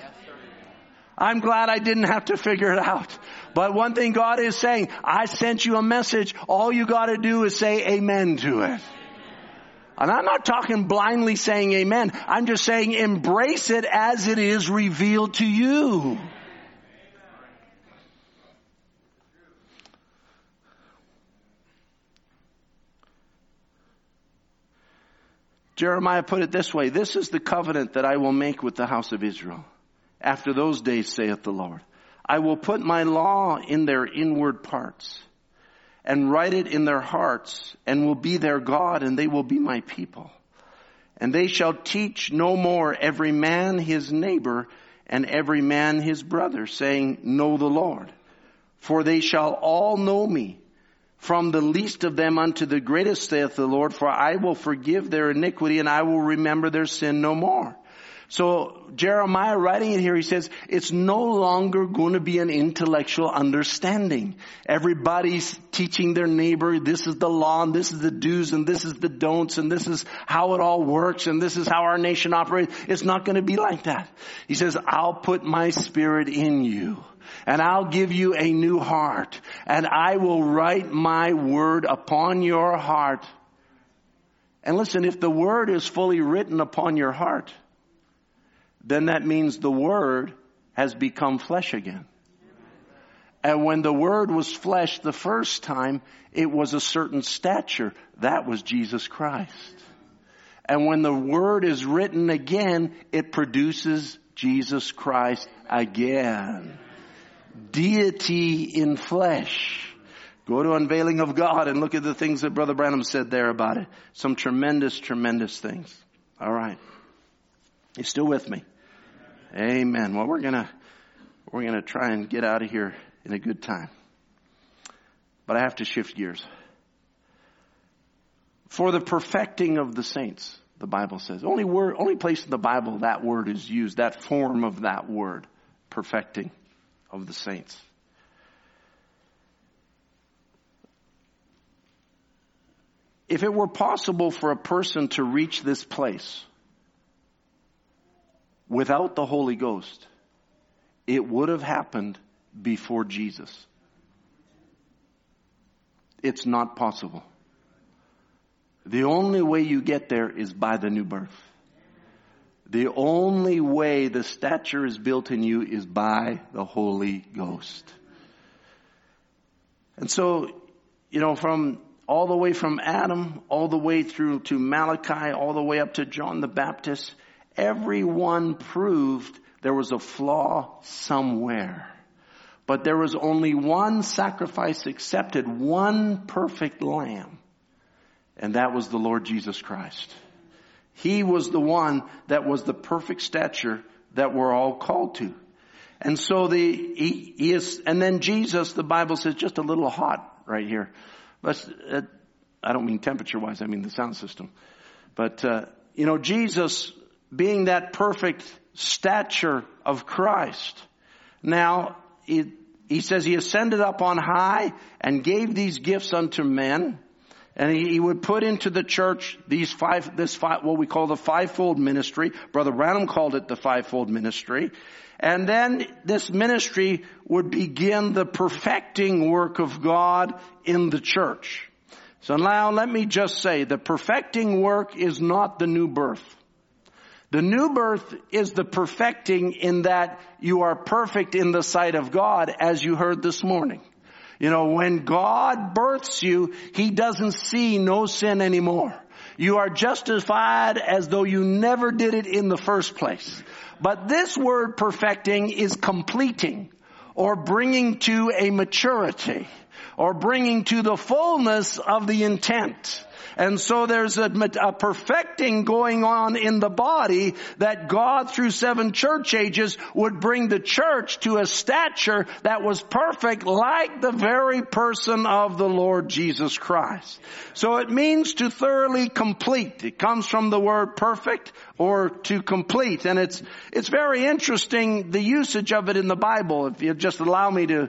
I'm glad I didn't have to figure it out. But one thing God is saying, I sent you a message. All you gotta do is say amen to it. And I'm not talking blindly saying amen. I'm just saying embrace it as it is revealed to you. Jeremiah put it this way, this is the covenant that I will make with the house of Israel. After those days, saith the Lord, I will put my law in their inward parts and write it in their hearts and will be their God and they will be my people. And they shall teach no more every man his neighbor and every man his brother saying, know the Lord. For they shall all know me from the least of them unto the greatest saith the Lord, for I will forgive their iniquity and I will remember their sin no more. So Jeremiah writing it here, he says, it's no longer going to be an intellectual understanding. Everybody's teaching their neighbor, this is the law and this is the do's and this is the don'ts and this is how it all works and this is how our nation operates. It's not going to be like that. He says, I'll put my spirit in you and I'll give you a new heart and I will write my word upon your heart. And listen, if the word is fully written upon your heart, then that means the Word has become flesh again. And when the Word was flesh the first time, it was a certain stature. That was Jesus Christ. And when the Word is written again, it produces Jesus Christ again. Deity in flesh. Go to Unveiling of God and look at the things that Brother Branham said there about it. Some tremendous, tremendous things. All right. You still with me? Amen. Well, we're gonna, we're gonna try and get out of here in a good time. But I have to shift gears. For the perfecting of the saints, the Bible says. Only word, only place in the Bible that word is used, that form of that word. Perfecting of the saints. If it were possible for a person to reach this place, without the Holy Ghost, it would have happened before Jesus. It's not possible. The only way you get there is by the new birth. The only way the stature is built in you is by the Holy Ghost. And so, you know, from all the way from Adam, all the way through to Malachi, all the way up to John the Baptist, everyone proved there was a flaw somewhere. But there was only one sacrifice accepted, one perfect lamb. And that was the Lord Jesus Christ. He was the one that was the perfect stature that we're all called to. And so the, he, he is, and then Jesus, the Bible says, just a little hot right here. But, uh, I don't mean temperature wise, I mean the sound system. But, uh, you know, Jesus being that perfect stature of Christ. Now, he says he ascended up on high and gave these gifts unto men. And he, he would put into the church these five, this five, what we call the fivefold ministry. Brother Branham called it the fivefold ministry. And then this ministry would begin the perfecting work of God in the church. So now let me just say the perfecting work is not the new birth. The new birth is the perfecting in that you are perfect in the sight of God as you heard this morning. You know, when God births you, He doesn't see no sin anymore. You are justified as though you never did it in the first place. But this word perfecting is completing or bringing to a maturity or bringing to the fullness of the intent. And so there's a, a, perfecting going on in the body that God through seven church ages would bring the church to a stature that was perfect like the very person of the Lord Jesus Christ. So it means to thoroughly complete. It comes from the word perfect or to complete. And it's, it's very interesting the usage of it in the Bible. If you just allow me to,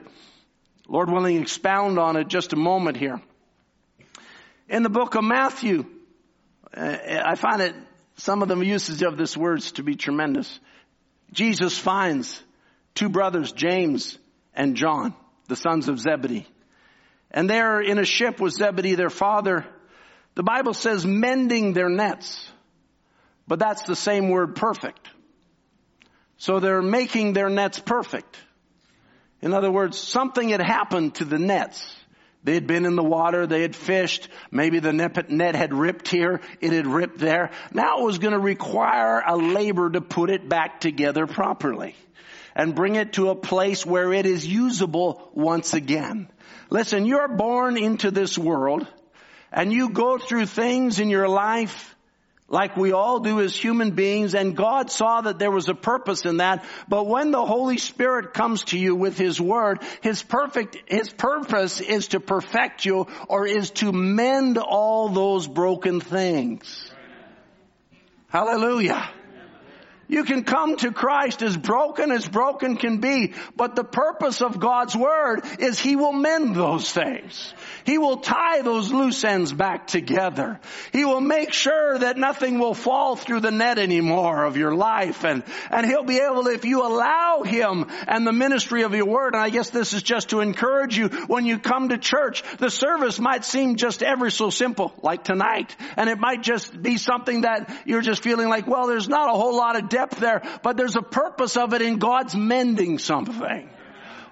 Lord willing, expound on it just a moment here. In the book of Matthew, uh, I find it, some of the usage of this words to be tremendous. Jesus finds two brothers, James and John, the sons of Zebedee. And they're in a ship with Zebedee, their father. The Bible says mending their nets. But that's the same word perfect. So they're making their nets perfect. In other words, something had happened to the nets. They had been in the water, they had fished, maybe the net had ripped here, it had ripped there. Now it was going to require a labor to put it back together properly and bring it to a place where it is usable once again. Listen, you're born into this world and you go through things in your life like we all do as human beings, and God saw that there was a purpose in that. But when the Holy Spirit comes to you with His Word, His perfect, His purpose is to perfect you or is to mend all those broken things. Hallelujah. You can come to Christ as broken as broken can be, but the purpose of God's Word is He will mend those things. He will tie those loose ends back together. He will make sure that nothing will fall through the net anymore of your life and, and He'll be able if you allow Him and the ministry of your Word, and I guess this is just to encourage you when you come to church, the service might seem just ever so simple, like tonight, and it might just be something that you're just feeling like, well, there's not a whole lot of depth depth there, but there's a purpose of it in God's mending something.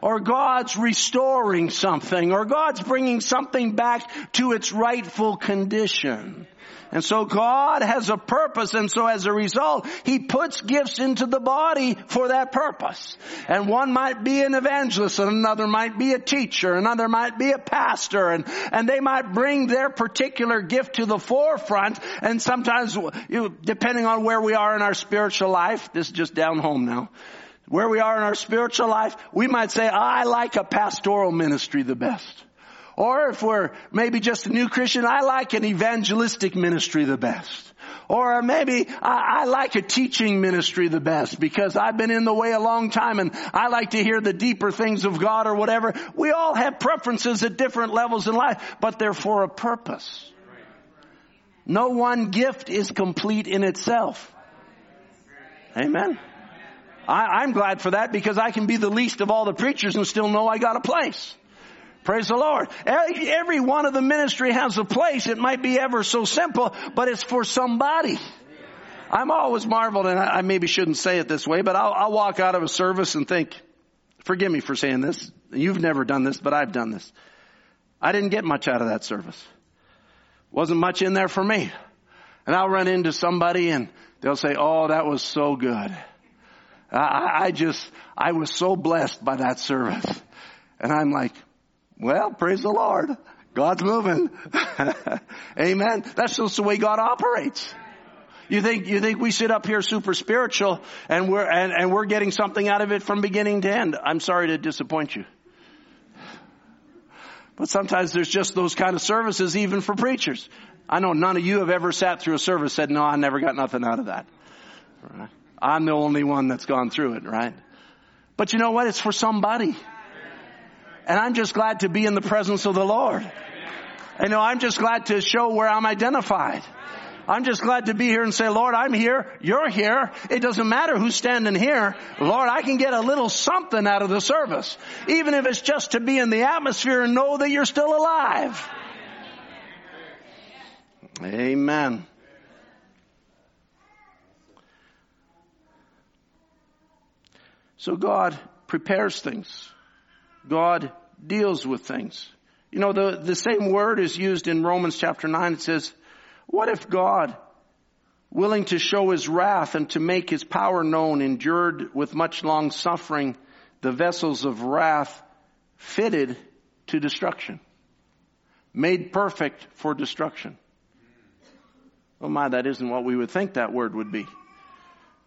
Or God's restoring something, or God's bringing something back to its rightful condition. And so God has a purpose and so as a result, He puts gifts into the body for that purpose. And one might be an evangelist and another might be a teacher, another might be a pastor and, and they might bring their particular gift to the forefront and sometimes, depending on where we are in our spiritual life, this is just down home now, where we are in our spiritual life, we might say, I like a pastoral ministry the best. Or if we're maybe just a new Christian, I like an evangelistic ministry the best. Or maybe I, I, like a teaching ministry the best because I've been in the way a long time and I like to hear the deeper things of God or whatever. We all have preferences at different levels in life, but they're for a purpose. No one gift is complete in itself. Amen. I, I'm glad for that because I can be the least of all the preachers and still know I got a place. Praise the Lord. Every one of the ministry has a place. It might be ever so simple, but it's for somebody. I'm always marveled, and I maybe shouldn't say it this way, but I'll, I'll walk out of a service and think, forgive me for saying this. You've never done this, but I've done this. I didn't get much out of that service. Wasn't much in there for me. And I'll run into somebody and they'll say, oh, that was so good. I, I just, I was so blessed by that service. And I'm like, well, praise the Lord. God's moving. Amen. That's just the way God operates. You think, you think we sit up here super spiritual and we're, and, and we're getting something out of it from beginning to end. I'm sorry to disappoint you. But sometimes there's just those kind of services even for preachers. I know none of you have ever sat through a service said, no, I never got nothing out of that. I'm the only one that's gone through it, right? But you know what? It's for somebody. And I'm just glad to be in the presence of the Lord. I know I'm just glad to show where I'm identified. I'm just glad to be here and say, Lord, I'm here. You're here. It doesn't matter who's standing here. Lord, I can get a little something out of the service. Even if it's just to be in the atmosphere and know that you're still alive. Amen. So God prepares things. God deals with things. You know, the, the same word is used in Romans chapter 9. It says, what if God, willing to show his wrath and to make his power known, endured with much long suffering the vessels of wrath fitted to destruction, made perfect for destruction? Oh my, that isn't what we would think that word would be.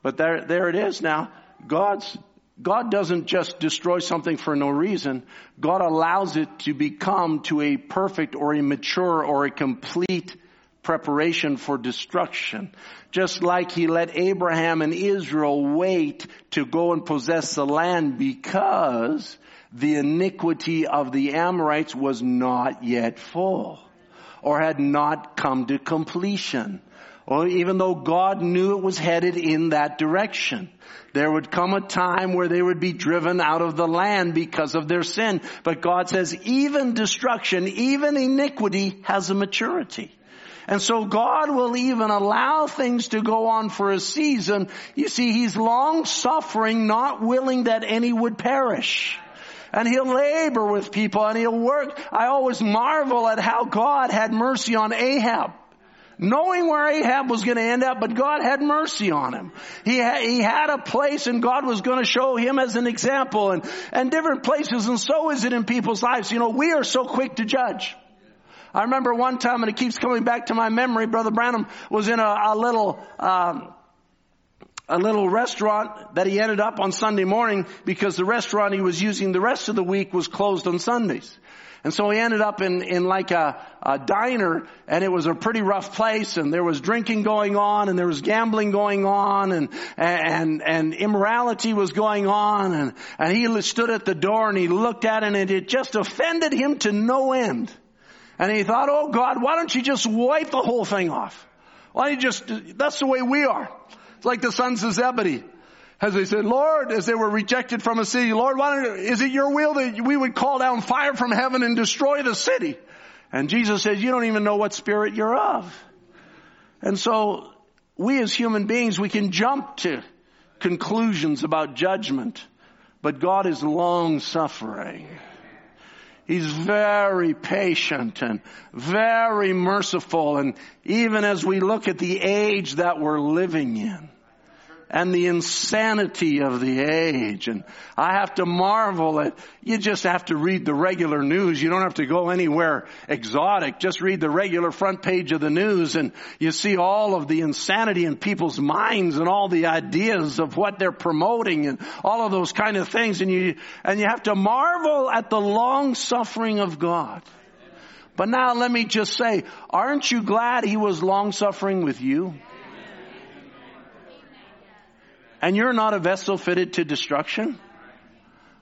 But there, there it is now. God's, God doesn't just destroy something for no reason. God allows it to become to a perfect or a mature or a complete preparation for destruction. Just like he let Abraham and Israel wait to go and possess the land because the iniquity of the Amorites was not yet full or had not come to completion. Or even though God knew it was headed in that direction. There would come a time where they would be driven out of the land because of their sin. But God says even destruction, even iniquity has a maturity. And so God will even allow things to go on for a season. You see, He's long suffering, not willing that any would perish. And He'll labor with people and He'll work. I always marvel at how God had mercy on Ahab knowing where Ahab was going to end up, but God had mercy on him. He, he had a place and God was going to show him as an example and, and different places and so is it in people's lives. You know, we are so quick to judge. I remember one time, and it keeps coming back to my memory. Brother Branham was in a, a little um, a little restaurant that he ended up on Sunday morning because the restaurant he was using the rest of the week was closed on Sundays. And so he ended up in, in like a, a diner and it was a pretty rough place and there was drinking going on and there was gambling going on and, and, and immorality was going on and, and he stood at the door and he looked at it and it just offended him to no end. And he thought, oh God, why don't you just wipe the whole thing off? Why don't you just, that's the way we are. It's like the sons of Zebedee. As they said, Lord, as they were rejected from a city, Lord, why don't, is it your will that we would call down fire from heaven and destroy the city? And Jesus says, you don't even know what spirit you're of. And so we as human beings, we can jump to conclusions about judgment, but God is long suffering. He's very patient and very merciful. And even as we look at the age that we're living in, and the insanity of the age. And I have to marvel at, you just have to read the regular news. You don't have to go anywhere exotic. Just read the regular front page of the news and you see all of the insanity in people's minds and all the ideas of what they're promoting and all of those kind of things. And you, and you have to marvel at the long suffering of God. But now let me just say, aren't you glad he was long suffering with you? And you're not a vessel fitted to destruction,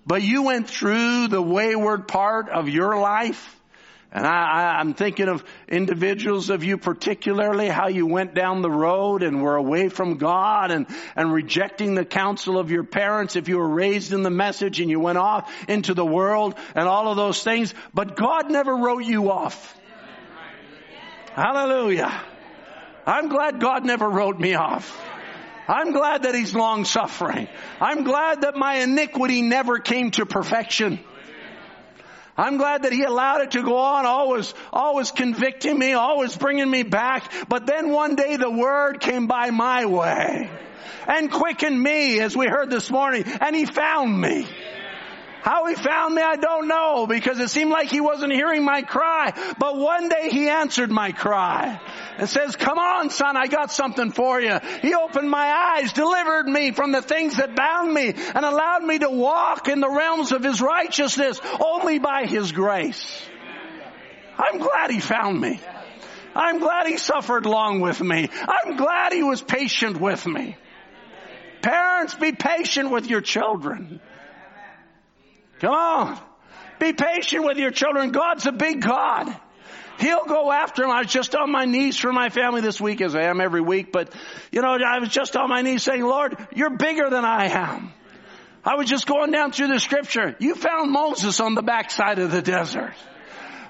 but you went through the wayward part of your life. And I, am thinking of individuals of you particularly, how you went down the road and were away from God and, and rejecting the counsel of your parents if you were raised in the message and you went off into the world and all of those things. But God never wrote you off. Hallelujah. I'm glad God never wrote me off. I'm glad that he's long suffering. I'm glad that my iniquity never came to perfection. I'm glad that he allowed it to go on, always, always convicting me, always bringing me back. But then one day the word came by my way and quickened me as we heard this morning and he found me. How he found me, I don't know because it seemed like he wasn't hearing my cry. But one day he answered my cry and says, come on son, I got something for you. He opened my eyes, delivered me from the things that bound me and allowed me to walk in the realms of his righteousness only by his grace. I'm glad he found me. I'm glad he suffered long with me. I'm glad he was patient with me. Parents, be patient with your children. Come on. Be patient with your children. God's a big God. He'll go after them. I was just on my knees for my family this week as I am every week, but you know, I was just on my knees saying, Lord, you're bigger than I am. I was just going down through the scripture. You found Moses on the backside of the desert.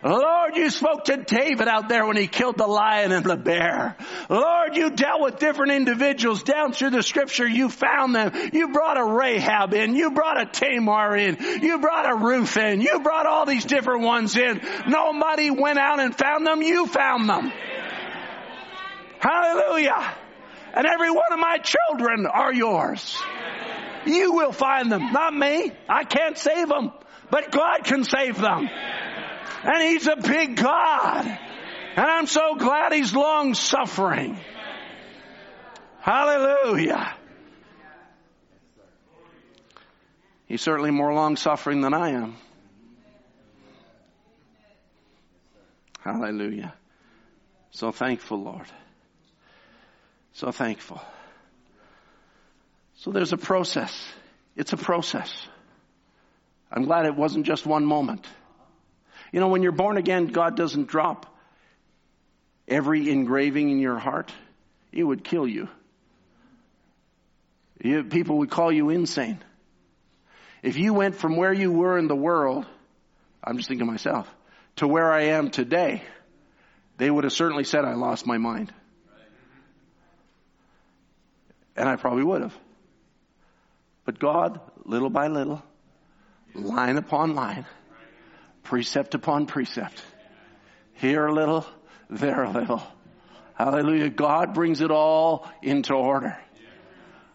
Lord, you spoke to David out there when he killed the lion and the bear. Lord, you dealt with different individuals down through the scripture. You found them. You brought a Rahab in. You brought a Tamar in. You brought a Ruth in. You brought all these different ones in. Nobody went out and found them. You found them. Hallelujah. And every one of my children are yours. You will find them, not me. I can't save them, but God can save them. And He's a big God. And I'm so glad He's long suffering. Hallelujah. He's certainly more long suffering than I am. Hallelujah. So thankful, Lord. So thankful. So there's a process. It's a process. I'm glad it wasn't just one moment. You know, when you're born again, God doesn't drop every engraving in your heart. It would kill you. you. People would call you insane. If you went from where you were in the world, I'm just thinking myself, to where I am today, they would have certainly said I lost my mind. And I probably would have. But God, little by little, line upon line, precept upon precept. Here a little, there a little. Hallelujah. God brings it all into order.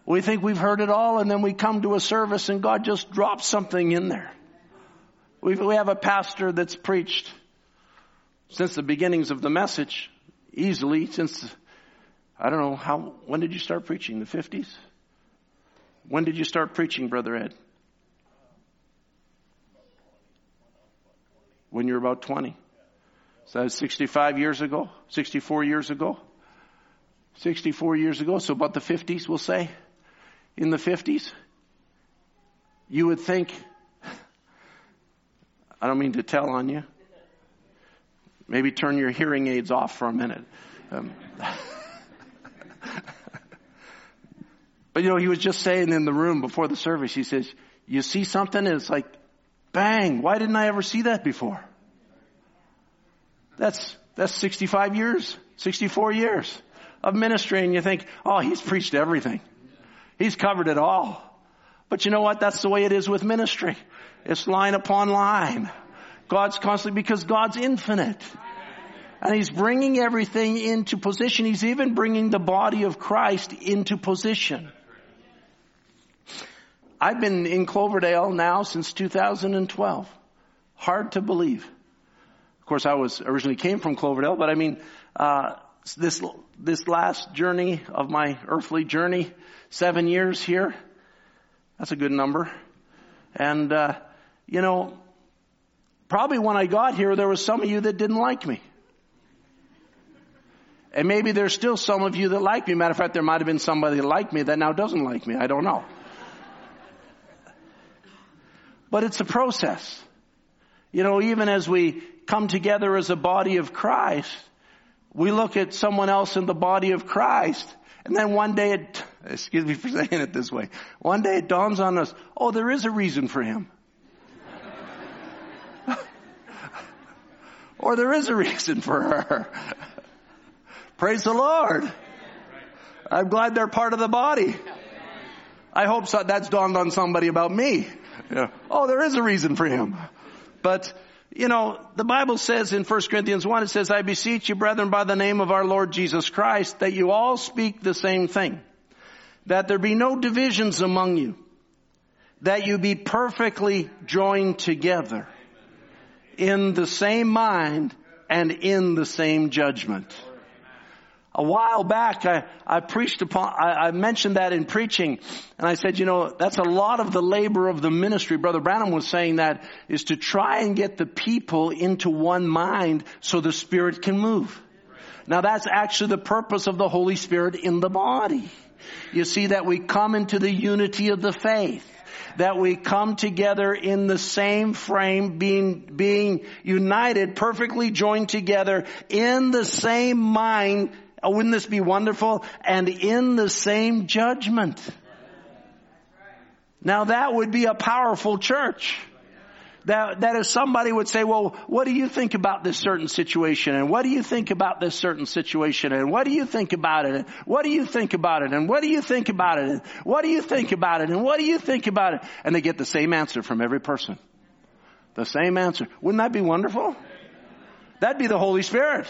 We think we've heard it all and then we come to a service and God just drops something in there. We've, we have a pastor that's preached since the beginnings of the message, easily since, I don't know, how, when did you start preaching? The 50s? When did you start preaching, Brother Ed? When you're about 20. So that was 65 years ago, 64 years ago. 64 years ago, so about the 50s, we'll say. In the 50s, you would think, I don't mean to tell on you. Maybe turn your hearing aids off for a minute. Um, but you know, he was just saying in the room before the service, he says, you see something and it's like, Bang! Why didn't I ever see that before? That's, that's 65 years, 64 years of ministry and you think, oh, he's preached everything. He's covered it all. But you know what? That's the way it is with ministry. It's line upon line. God's constantly, because God's infinite. And He's bringing everything into position. He's even bringing the body of Christ into position. I've been in Cloverdale now since 2012. Hard to believe. Of course, I was originally came from Cloverdale, but I mean, uh, this this last journey of my earthly journey, seven years here. That's a good number. And uh, you know, probably when I got here, there was some of you that didn't like me. And maybe there's still some of you that like me. Matter of fact, there might have been somebody that liked me that now doesn't like me. I don't know. But it's a process. You know, even as we come together as a body of Christ, we look at someone else in the body of Christ, and then one day it, excuse me for saying it this way, one day it dawns on us, oh, there is a reason for him. or there is a reason for her. Praise the Lord. I'm glad they're part of the body. I hope so, that's dawned on somebody about me. Yeah. Oh, there is a reason for him. But, you know, the Bible says in 1 Corinthians 1, it says, I beseech you, brethren, by the name of our Lord Jesus Christ, that you all speak the same thing. That there be no divisions among you. That you be perfectly joined together in the same mind and in the same judgment a while back, I, I preached upon, I, I, mentioned that in preaching, and I said, you know, that's a lot of the labor of the ministry. Brother Branham was saying that is to try and get the people into one mind so the Spirit can move. Now that's actually the purpose of the Holy Spirit in the body. You see that we come into the unity of the faith. that we come together in the same frame, being, being united, perfectly joined together in the same mind. Oh, wouldn't this be wonderful? And in the same judgment. Now that would be a powerful church that, that if somebody would say, well, what do you think about this certain situation? And what do you think about this certain situation? And what do you think about it? And what do you think about it? And what do you think about it? And what do you think about it? And what do you think about it? And they get the same answer from every person. The same answer. Wouldn't that be wonderful? That'd be the Holy Spirit.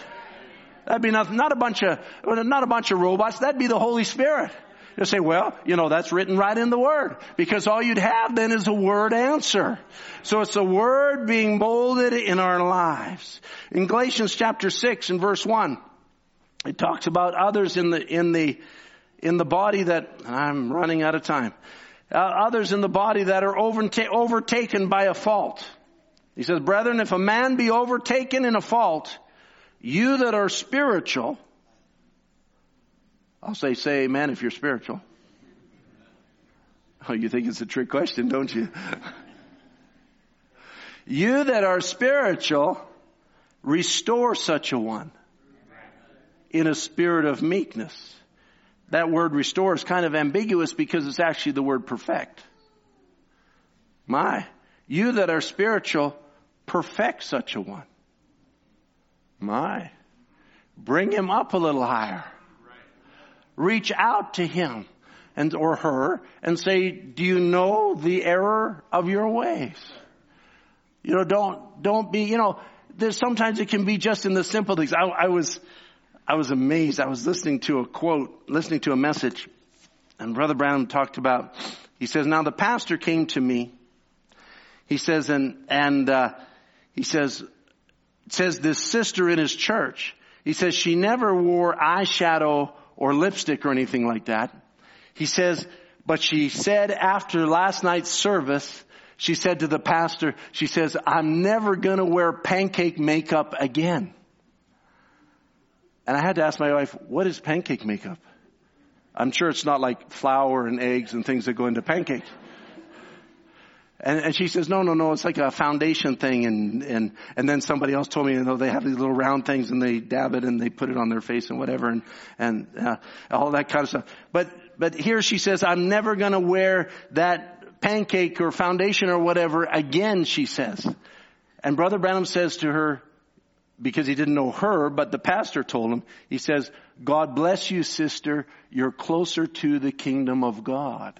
That'd be not, not a bunch of, not a bunch of robots. That'd be the Holy Spirit. You say, well, you know, that's written right in the Word. Because all you'd have then is a Word answer. So it's a Word being molded in our lives. In Galatians chapter 6 and verse 1, it talks about others in the, in the, in the body that, I'm running out of time, uh, others in the body that are overta- overtaken by a fault. He says, brethren, if a man be overtaken in a fault, you that are spiritual, I'll say, say amen if you're spiritual. Oh, you think it's a trick question, don't you? you that are spiritual, restore such a one in a spirit of meekness. That word restore is kind of ambiguous because it's actually the word perfect. My, you that are spiritual, perfect such a one. My, bring him up a little higher reach out to him and or her and say, do you know the error of your ways? You know, don't, don't be, you know, there's sometimes it can be just in the simple things. I, I was, I was amazed. I was listening to a quote, listening to a message and Brother Branham talked about, he says, now the pastor came to me. He says, and, and, uh, he says, says this sister in his church, he says she never wore eyeshadow or lipstick or anything like that. He says, but she said after last night's service, she said to the pastor, she says, I'm never gonna wear pancake makeup again. And I had to ask my wife, what is pancake makeup? I'm sure it's not like flour and eggs and things that go into pancakes. And, and she says, no, no, no, it's like a foundation thing. And, and, and then somebody else told me, you know, they have these little round things and they dab it and they put it on their face and whatever and, and, uh, all that kind of stuff. But, but here she says, I'm never going to wear that pancake or foundation or whatever again, she says. And Brother Branham says to her, because he didn't know her, but the pastor told him, he says, God bless you, sister. You're closer to the kingdom of God.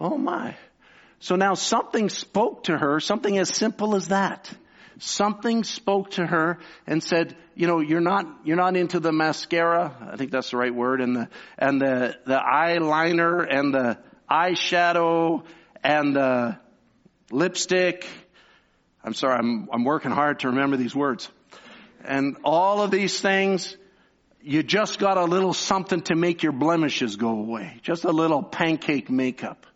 Oh my. So now something spoke to her, something as simple as that. Something spoke to her and said, you know, you're not, you're not into the mascara. I think that's the right word and the, and the, the eyeliner and the eyeshadow and the lipstick. I'm sorry, I'm, I'm working hard to remember these words. And all of these things, you just got a little something to make your blemishes go away. Just a little pancake makeup.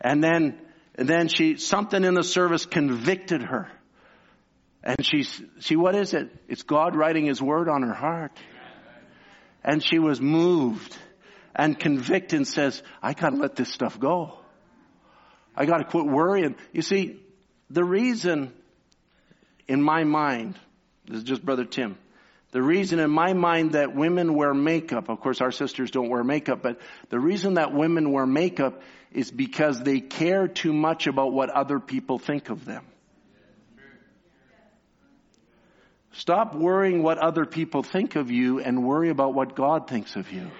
And then, and then she, something in the service convicted her. And she, she, what is it? It's God writing His Word on her heart. And she was moved and convicted and says, I gotta let this stuff go. I gotta quit worrying. You see, the reason in my mind, this is just Brother Tim, the reason in my mind that women wear makeup, of course our sisters don't wear makeup, but the reason that women wear makeup is because they care too much about what other people think of them. Stop worrying what other people think of you and worry about what God thinks of you.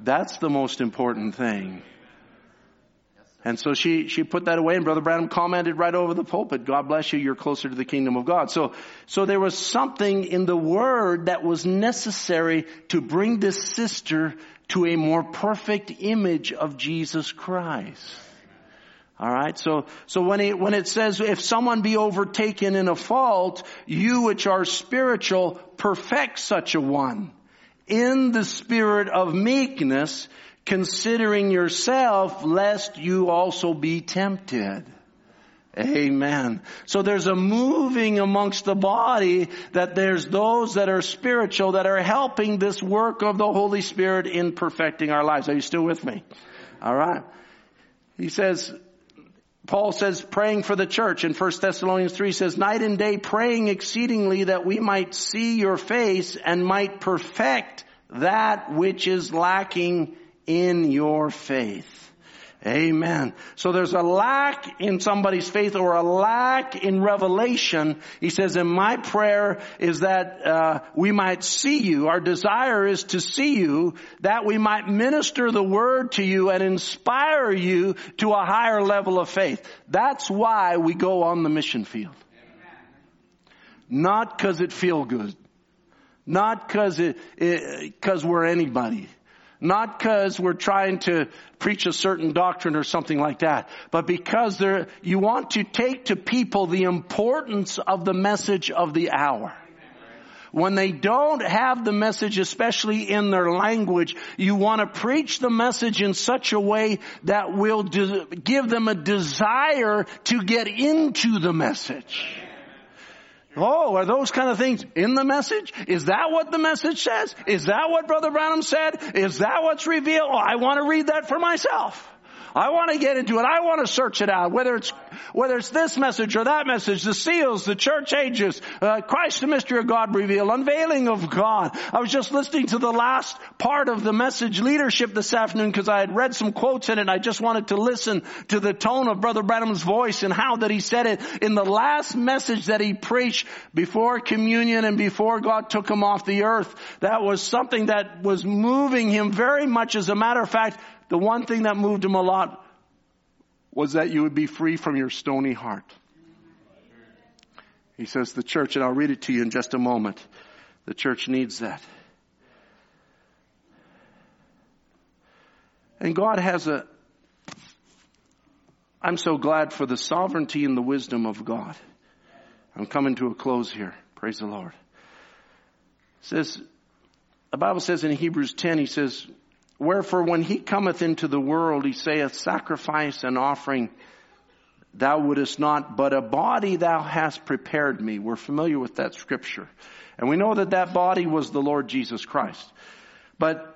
That's the most important thing. And so she, she put that away and Brother Branham commented right over the pulpit, God bless you, you're closer to the kingdom of God. So, so there was something in the word that was necessary to bring this sister to a more perfect image of Jesus Christ. Alright, so, so when it, when it says, if someone be overtaken in a fault, you which are spiritual, perfect such a one. In the spirit of meekness, considering yourself lest you also be tempted. Amen. So there's a moving amongst the body that there's those that are spiritual that are helping this work of the Holy Spirit in perfecting our lives. Are you still with me? All right. He says, Paul says praying for the church in 1 Thessalonians 3 says, night and day praying exceedingly that we might see your face and might perfect that which is lacking in your faith. Amen. So there's a lack in somebody's faith or a lack in revelation. He says, and my prayer is that uh, we might see you. Our desire is to see you, that we might minister the word to you and inspire you to a higher level of faith. That's why we go on the mission field. Not because it feel good. Not because it, because we're anybody. Not because we're trying to preach a certain doctrine or something like that, but because there, you want to take to people the importance of the message of the hour. When they don't have the message, especially in their language, you want to preach the message in such a way that will de- give them a desire to get into the message. Oh, are those kind of things in the message? Is that what the message says? Is that what Brother Branham said? Is that what's revealed? Oh, I want to read that for myself. I want to get into it. I want to search it out. Whether it's whether it's this message or that message, the seals, the church ages, uh, Christ, the mystery of God revealed, unveiling of God. I was just listening to the last part of the message leadership this afternoon because I had read some quotes in it. and I just wanted to listen to the tone of Brother Branham's voice and how that he said it in the last message that he preached before communion and before God took him off the earth. That was something that was moving him very much. As a matter of fact, the one thing that moved him a lot was that you would be free from your stony heart. He says the church, and I'll read it to you in just a moment. The church needs that. And God has a, I'm so glad for the sovereignty and the wisdom of God. I'm coming to a close here. Praise the Lord. It says, the Bible says in Hebrews 10, he says, Wherefore when he cometh into the world, he saith, sacrifice and offering thou wouldest not, but a body thou hast prepared me. We're familiar with that scripture. And we know that that body was the Lord Jesus Christ. But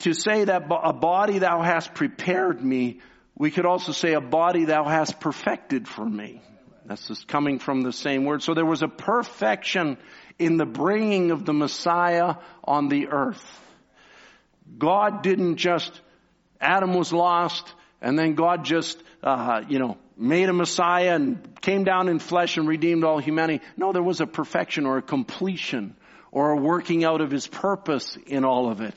to say that a body thou hast prepared me, we could also say a body thou hast perfected for me. That's just coming from the same word. So there was a perfection in the bringing of the Messiah on the earth. God didn't just, Adam was lost and then God just, uh, you know, made a Messiah and came down in flesh and redeemed all humanity. No, there was a perfection or a completion or a working out of his purpose in all of it.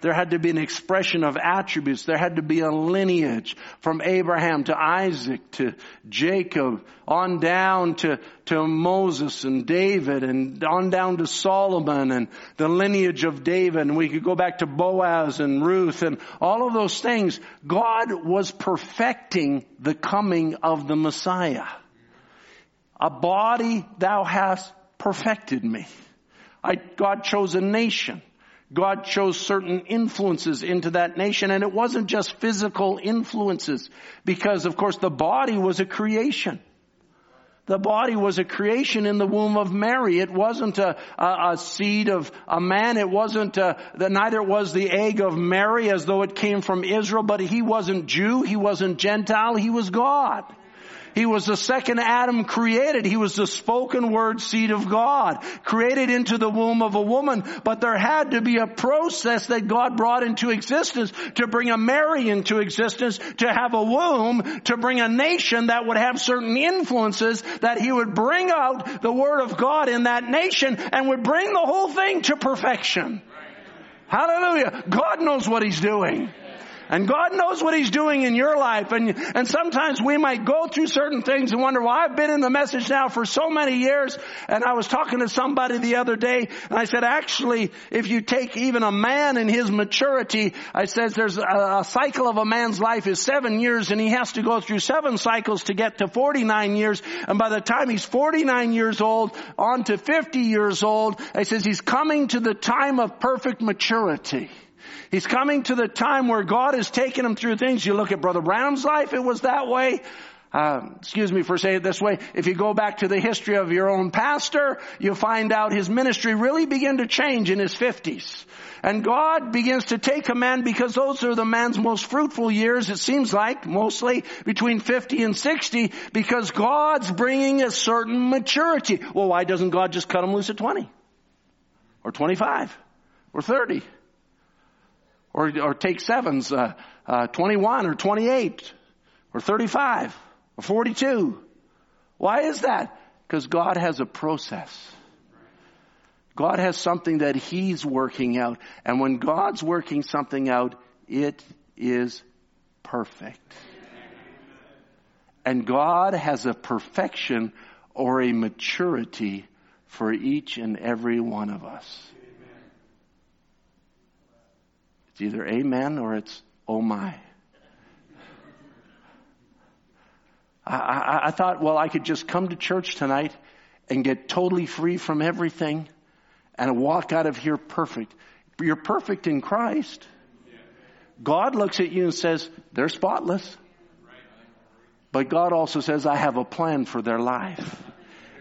There had to be an expression of attributes. There had to be a lineage from Abraham to Isaac to Jacob on down to, to Moses and David and on down to Solomon and the lineage of David. And we could go back to Boaz and Ruth and all of those things. God was perfecting the coming of the Messiah. A body thou hast perfected me. I, God chose a nation. God chose certain influences into that nation and it wasn't just physical influences because of course the body was a creation. The body was a creation in the womb of Mary. It wasn't a, a, a seed of a man. It wasn't uh, a, the, neither was the egg of Mary as though it came from Israel, but he wasn't Jew. He wasn't Gentile. He was God. He was the second Adam created. He was the spoken word seed of God, created into the womb of a woman. But there had to be a process that God brought into existence to bring a Mary into existence, to have a womb, to bring a nation that would have certain influences that he would bring out the word of God in that nation and would bring the whole thing to perfection. Hallelujah. God knows what he's doing. And God knows what He's doing in your life. And, and sometimes we might go through certain things and wonder, well, I've been in the message now for so many years. And I was talking to somebody the other day and I said, actually, if you take even a man in his maturity, I says there's a, a cycle of a man's life is seven years and he has to go through seven cycles to get to 49 years. And by the time he's 49 years old, on to 50 years old, I says he's coming to the time of perfect maturity. He's coming to the time where God has taken him through things. You look at Brother Branham's life, it was that way. uh, excuse me for saying it this way, if you go back to the history of your own pastor, you find out his ministry really began to change in his 50s. And God begins to take a man because those are the man's most fruitful years, it seems like, mostly between 50 and 60, because God's bringing a certain maturity. Well, why doesn't God just cut him loose at 20? Or 25? Or 30? Or, or take sevens, uh, uh, 21 or 28 or 35 or 42. Why is that? Because God has a process. God has something that He's working out. And when God's working something out, it is perfect. And God has a perfection or a maturity for each and every one of us. It's either amen or it's oh my. I, I, I, thought, well, I could just come to church tonight and get totally free from everything and walk out of here perfect. You're perfect in Christ. God looks at you and says, they're spotless. But God also says, I have a plan for their life.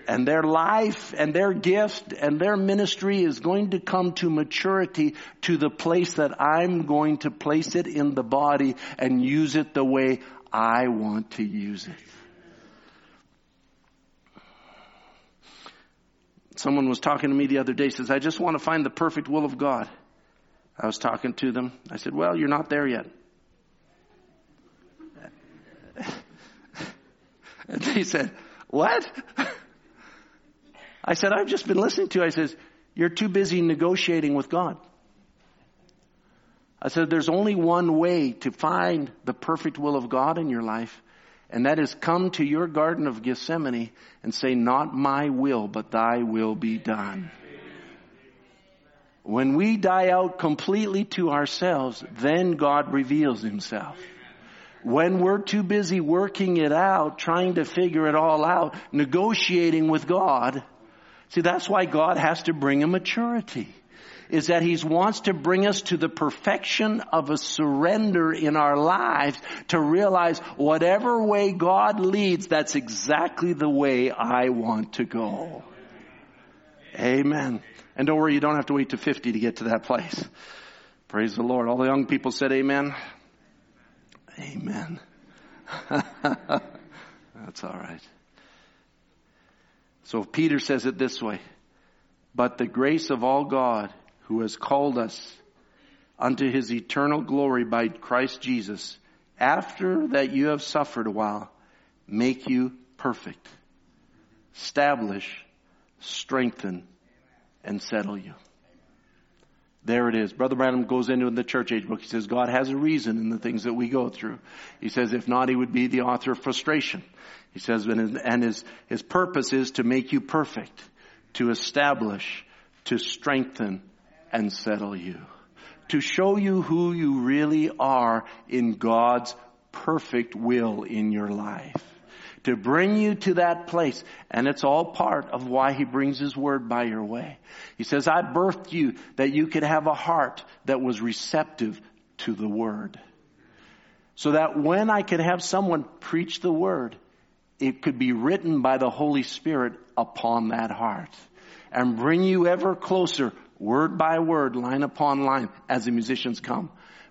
And their life and their gift and their ministry is going to come to maturity to the place that I'm going to place it in the body and use it the way I want to use it. Someone was talking to me the other day, says, I just want to find the perfect will of God. I was talking to them. I said, well, you're not there yet. And they said, what? I said, I've just been listening to you. I says, you're too busy negotiating with God. I said, there's only one way to find the perfect will of God in your life, and that is come to your Garden of Gethsemane and say, not my will, but thy will be done. When we die out completely to ourselves, then God reveals himself. When we're too busy working it out, trying to figure it all out, negotiating with God, see that's why God has to bring a maturity is that He wants to bring us to the perfection of a surrender in our lives to realize whatever way God leads, that's exactly the way I want to go. Amen. And don't worry, you don't have to wait to 50 to get to that place. Praise the Lord. All the young people said amen. Amen. That's all right. So Peter says it this way. But the grace of all God who has called us unto his eternal glory by Christ Jesus, after that you have suffered a while, make you perfect, establish, strengthen, and settle you. There it is. Brother Branham goes into the church age book. He says God has a reason in the things that we go through. He says if not, he would be the author of frustration. He says, and his, his purpose is to make you perfect, to establish, to strengthen, and settle you. To show you who you really are in God's perfect will in your life. To bring you to that place. And it's all part of why He brings His Word by your way. He says, I birthed you that you could have a heart that was receptive to the Word. So that when I could have someone preach the Word, it could be written by the Holy Spirit upon that heart and bring you ever closer word by word, line upon line, as the musicians come.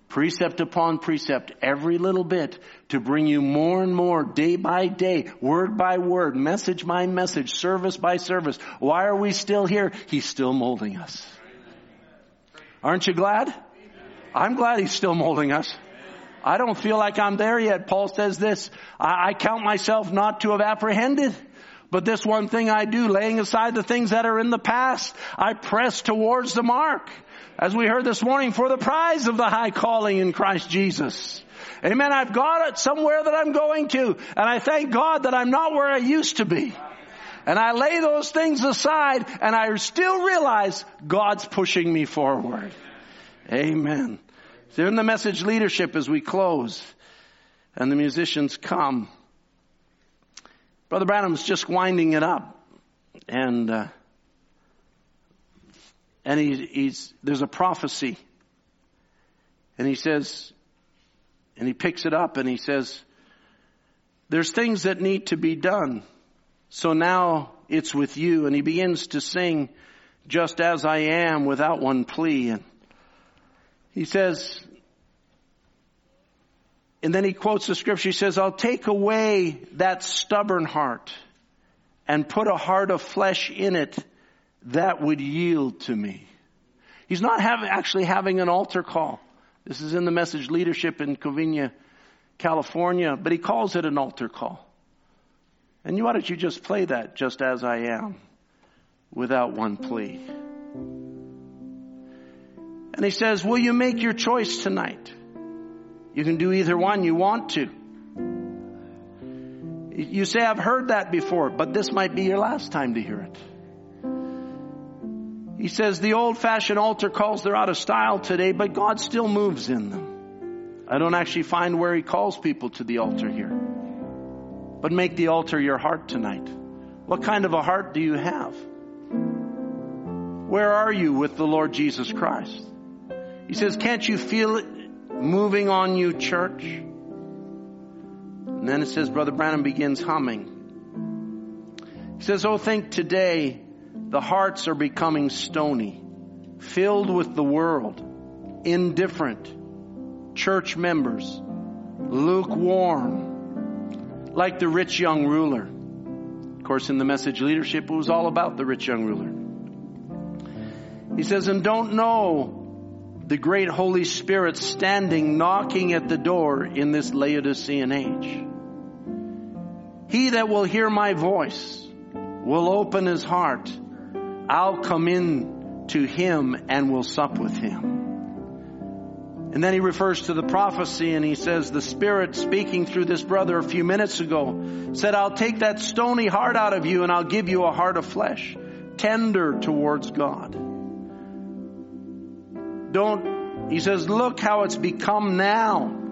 Precept upon precept, every little bit, to bring you more and more, day by day, word by word, message by message, service by service. Why are we still here? He's still molding us. Aren't you glad? I'm glad He's still molding us. I don't feel like I'm there yet. Paul says this, I, I count myself not to have apprehended. But this one thing I do, laying aside the things that are in the past, I press towards the mark. As we heard this morning, for the prize of the high calling in Christ Jesus. Amen. I've got it somewhere that I'm going to. And I thank God that I'm not where I used to be. And I lay those things aside and I still realize God's pushing me forward. Amen. So in the message leadership as we close and the musicians come. Brother Branham's just winding it up, and uh, and he, he's there's a prophecy, and he says, and he picks it up, and he says, there's things that need to be done. So now it's with you. And he begins to sing, just as I am without one plea. And he says, and then he quotes the scripture. He says, I'll take away that stubborn heart and put a heart of flesh in it that would yield to me. He's not having, actually having an altar call. This is in the message leadership in Covina, California, but he calls it an altar call. And why don't you just play that just as I am without one plea? And he says, will you make your choice tonight? You can do either one you want to. You say, I've heard that before, but this might be your last time to hear it. He says the old fashioned altar calls, they're out of style today, but God still moves in them. I don't actually find where he calls people to the altar here. But make the altar your heart tonight. What kind of a heart do you have? Where are you with the Lord Jesus Christ? He says, can't you feel it moving on you, church? And then it says, Brother Branham begins humming. He says, Oh, think today the hearts are becoming stony, filled with the world, indifferent, church members, lukewarm, like the rich young ruler. Of course, in the message leadership, it was all about the rich young ruler. He says, and don't know the great Holy Spirit standing knocking at the door in this Laodicean age. He that will hear my voice will open his heart I'll come in to him and will sup with him. And then he refers to the prophecy and he says, the Spirit speaking through this brother a few minutes ago said, I'll take that stony heart out of you and I'll give you a heart of flesh, tender towards God. Don't, he says, look how it's become now.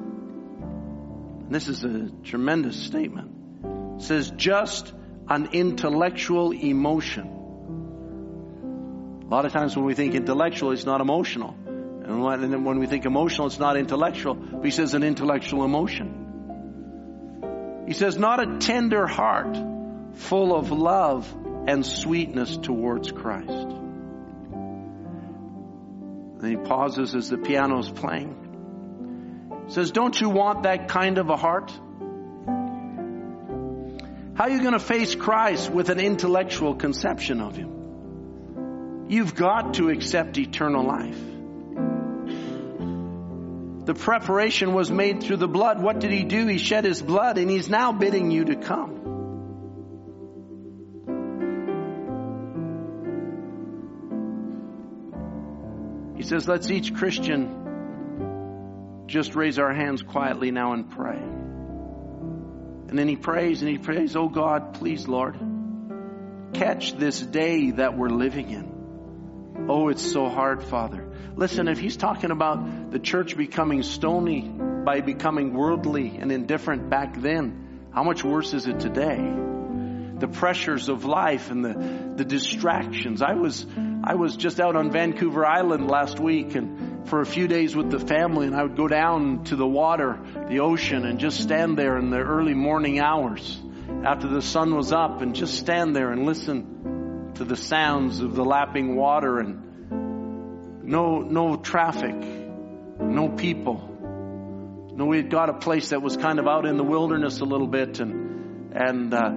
This is a tremendous statement. It says, just an intellectual emotion. A lot of times when we think intellectual, it's not emotional. And when we think emotional, it's not intellectual. But he says an intellectual emotion. He says not a tender heart full of love and sweetness towards Christ. Then he pauses as the piano is playing. He says, don't you want that kind of a heart? How are you going to face Christ with an intellectual conception of Him? You've got to accept eternal life. The preparation was made through the blood. What did he do? He shed his blood and he's now bidding you to come. He says, let's each Christian just raise our hands quietly now and pray. And then he prays and he prays, Oh God, please, Lord, catch this day that we're living in. Oh, it's so hard, Father. Listen, if he's talking about the church becoming stony by becoming worldly and indifferent back then, how much worse is it today? The pressures of life and the, the distractions. I was, I was just out on Vancouver Island last week and for a few days with the family and I would go down to the water, the ocean and just stand there in the early morning hours after the sun was up and just stand there and listen to the sounds of the lapping water and no, no traffic, no people. No, we had got a place that was kind of out in the wilderness a little bit and, and, uh,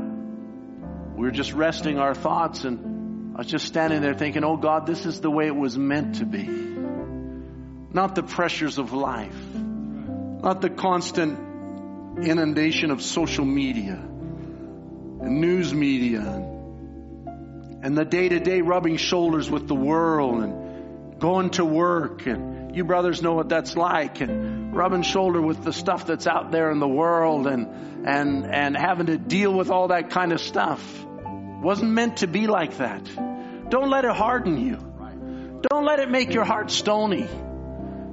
we were just resting our thoughts and I was just standing there thinking, oh God, this is the way it was meant to be. Not the pressures of life. Not the constant inundation of social media and news media and the day to day rubbing shoulders with the world and going to work and you brothers know what that's like and rubbing shoulder with the stuff that's out there in the world and and and having to deal with all that kind of stuff. Wasn't meant to be like that. Don't let it harden you. Don't let it make your heart stony.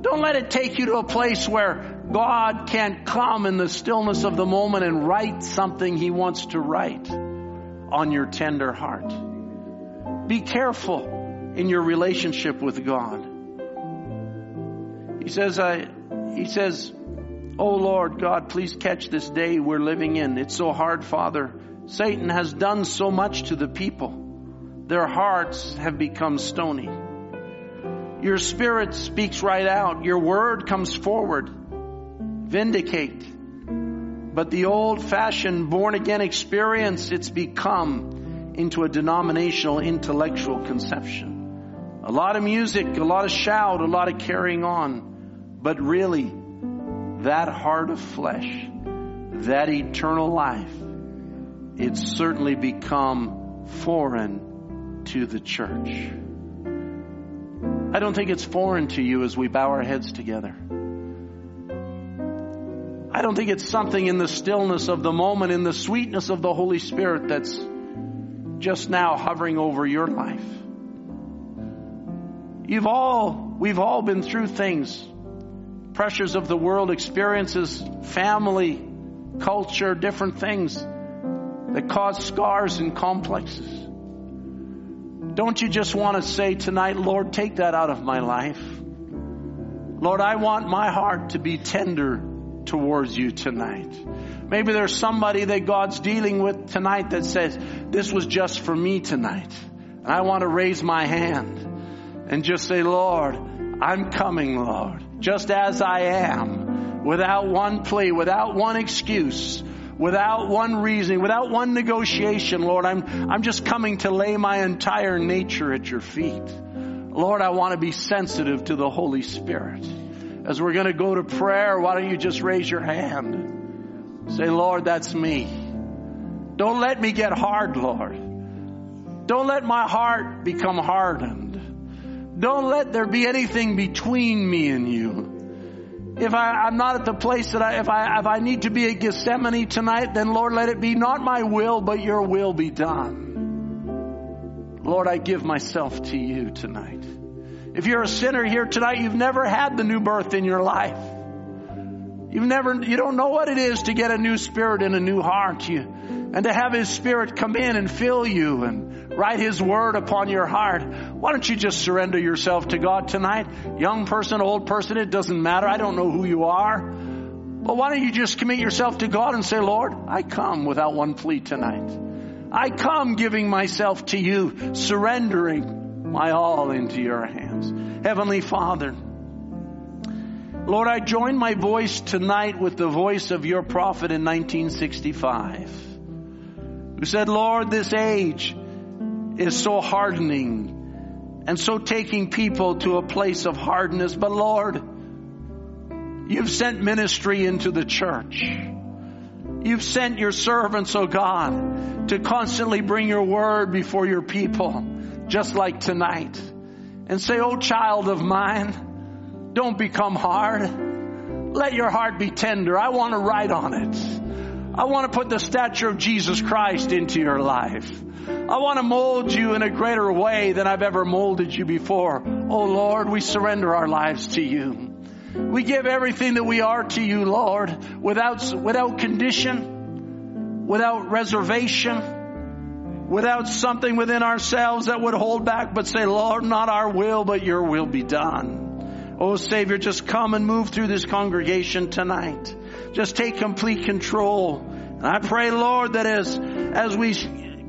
Don't let it take you to a place where God can't come in the stillness of the moment and write something he wants to write on your tender heart be careful in your relationship with God. He says, I, he says, Oh Lord God, please catch this day we're living in. It's so hard, Father. Satan has done so much to the people. Their hearts have become stony. Your spirit speaks right out. Your word comes forward. Vindicate. But the old fashioned born again experience, it's become into a denominational intellectual conception. A lot of music, a lot of shout, a lot of carrying on. But really, that heart of flesh, that eternal life, it's certainly become foreign to the church. I don't think it's foreign to you as we bow our heads together. I don't think it's something in the stillness of the moment, in the sweetness of the Holy Spirit that's just now hovering over your life. You've all, we've all been through things pressures of the world, experiences, family, culture, different things that cause scars and complexes. Don't you just want to say tonight, Lord, take that out of my life? Lord, I want my heart to be tender towards you tonight. Maybe there's somebody that God's dealing with tonight that says, this was just for me tonight. And I want to raise my hand and just say, Lord, I'm coming, Lord just as I am, without one plea, without one excuse, without one reason, without one negotiation, Lord. I'm, I'm just coming to lay my entire nature at your feet. Lord, I want to be sensitive to the Holy Spirit. As we're going to go to prayer, why don't you just raise your hand? Say, Lord, that's me. Don't let me get hard, Lord. Don't let my heart become hardened. Don't let there be anything between me and you. If I, am not at the place that I, if I, if I need to be at Gethsemane tonight, then Lord, let it be not my will, but your will be done. Lord, I give myself to you tonight. If you're a sinner here tonight, you've never had the new birth in your life. You've never, you don't know what it is to get a new spirit and a new heart. You, and to have His Spirit come in and fill you and write His Word upon your heart. Why don't you just surrender yourself to God tonight? Young person, old person, it doesn't matter. I don't know who you are. But why don't you just commit yourself to God and say, Lord, I come without one plea tonight. I come giving myself to you, surrendering my all into your hands. Heavenly Father, Lord, I join my voice tonight with the voice of your prophet in 1965 who said, Lord, this age is so hardening and so taking people to a place of hardness. But Lord, you've sent ministry into the church. You've sent your servants, oh God, to constantly bring your word before your people, just like tonight. And say, oh child of mine, don't become hard. Let your heart be tender. I want to write on it. I want to put the stature of Jesus Christ into your life. I want to mold you in a greater way than I've ever molded you before. Oh Lord, we surrender our lives to you. We give everything that we are to you, Lord, without, without condition, without reservation, without something within ourselves that would hold back, but say, Lord, not our will, but your will be done. Oh Savior, just come and move through this congregation tonight. Just take complete control. And I pray, Lord, that as, as we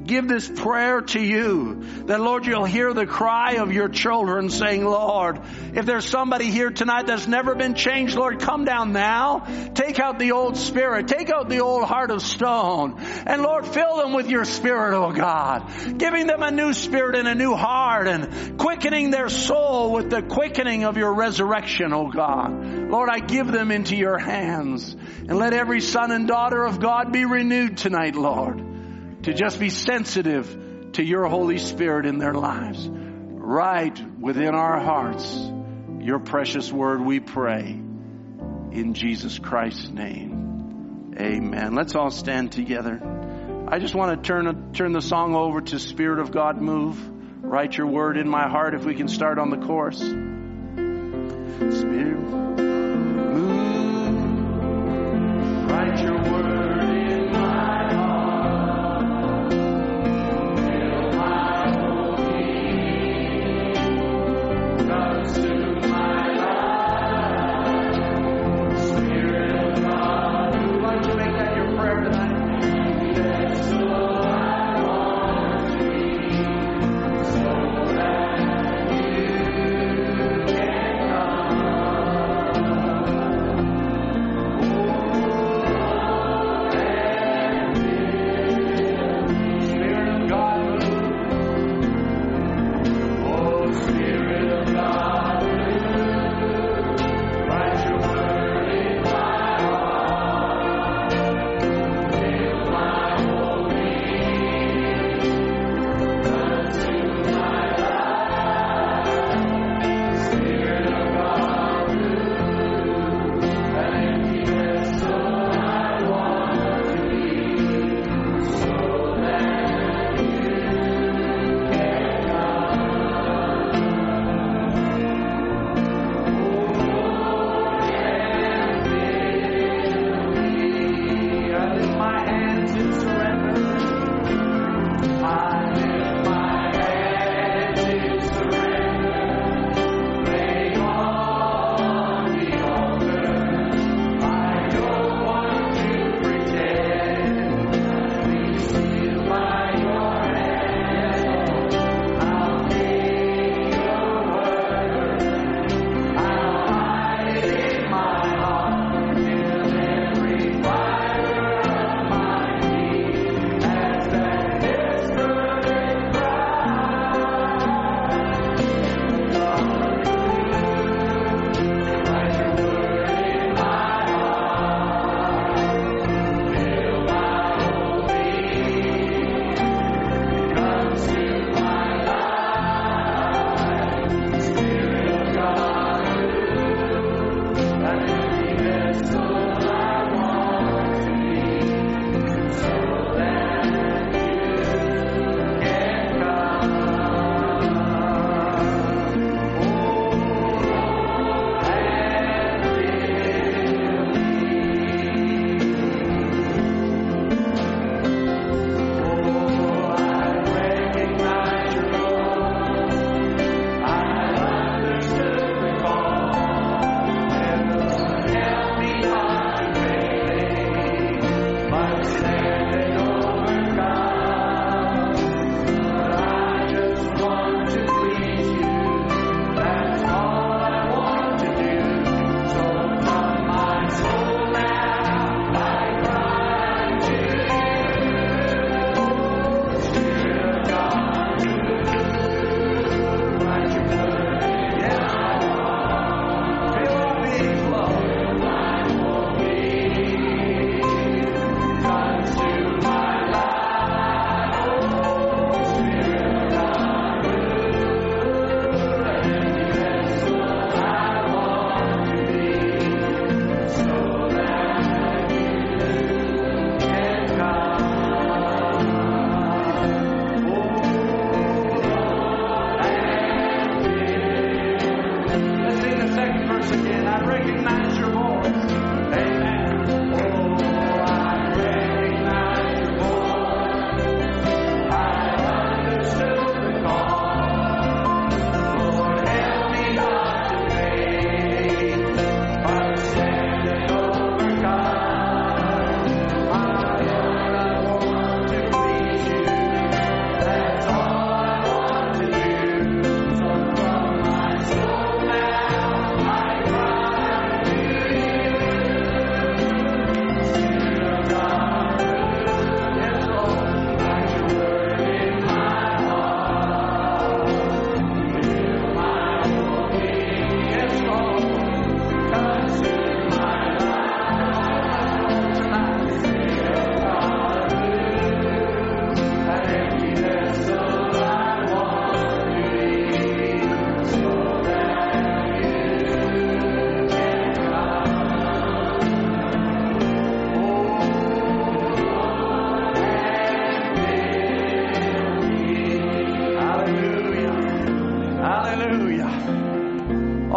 give this prayer to you, that Lord, you'll hear the cry of your children saying, Lord, if there's somebody here tonight that's never been changed, Lord, come down now. Take out the old spirit. Take out the old heart of stone. And Lord, fill them with your spirit, oh God. Giving them a new spirit and a new heart and quickening their soul with the quickening of your resurrection, oh God. Lord, I give them into your hands. And let every son and daughter of God be renewed tonight, Lord to just be sensitive to your Holy Spirit in their lives. Write within our hearts, your precious word we pray. In Jesus Christ's name. Amen. Let's all stand together. I just want to turn, turn the song over to Spirit of God move. Write your word in my heart if we can start on the chorus. Spirit move. Write your word. Let's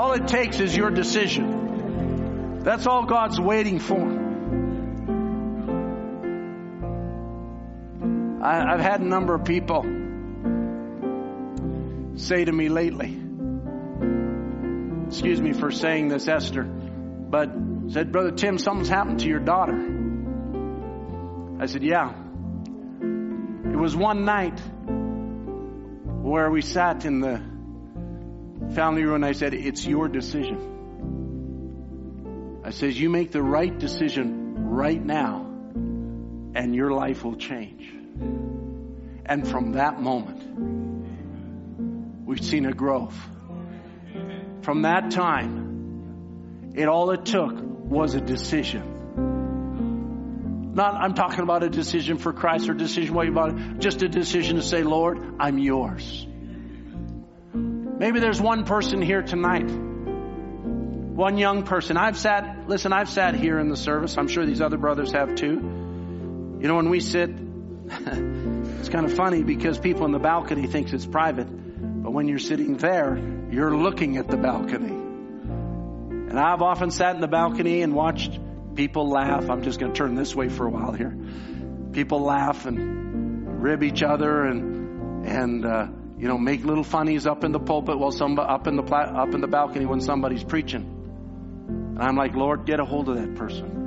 All it takes is your decision. That's all God's waiting for. I, I've had a number of people say to me lately, excuse me for saying this, Esther, but said, Brother Tim, something's happened to your daughter. I said, Yeah. It was one night where we sat in the family room and I said, It's your decision. I says, You make the right decision right now and your life will change. And from that moment, we've seen a growth. From that time, it all it took was a decision. Not, I'm talking about a decision for Christ or decision what you about, just a decision to say, Lord, I'm yours. Maybe there's one person here tonight, one young person. I've sat, listen, I've sat here in the service. I'm sure these other brothers have too. You know, when we sit, it's kind of funny because people in the balcony thinks it's private, but when you're sitting there, you're looking at the balcony. And I've often sat in the balcony and watched people laugh. I'm just going to turn this way for a while here. People laugh and rib each other and and uh, you know make little funnies up in the pulpit while some up in the up in the balcony when somebody's preaching. And I'm like, Lord, get a hold of that person.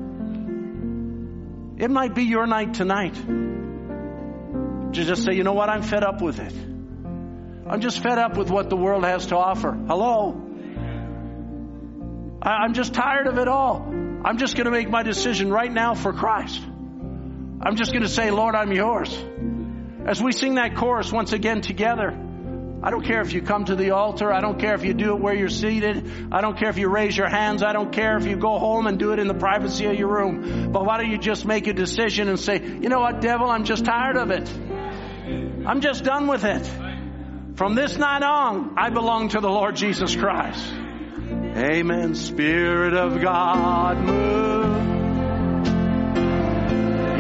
It might be your night tonight to just say, you know what, I'm fed up with it. I'm just fed up with what the world has to offer. Hello? I- I'm just tired of it all. I'm just going to make my decision right now for Christ. I'm just going to say, Lord, I'm yours. As we sing that chorus once again together, I don't care if you come to the altar. I don't care if you do it where you're seated. I don't care if you raise your hands. I don't care if you go home and do it in the privacy of your room. But why don't you just make a decision and say, you know what, devil, I'm just tired of it. I'm just done with it. From this night on, I belong to the Lord Jesus Christ. Amen. Spirit of God, move.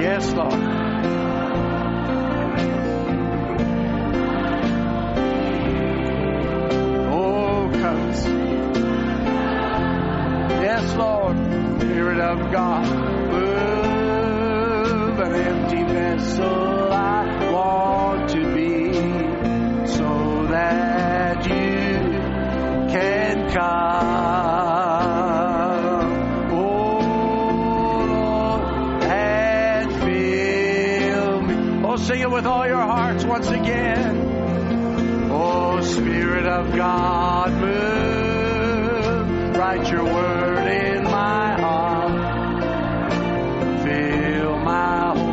Yes, Lord. Yes, Lord. Spirit of God, move an empty vessel. I want to be so that you can come. Oh, and fill me. Oh, sing it with all your hearts once again. Oh, Spirit of God, move. Write your word my whole.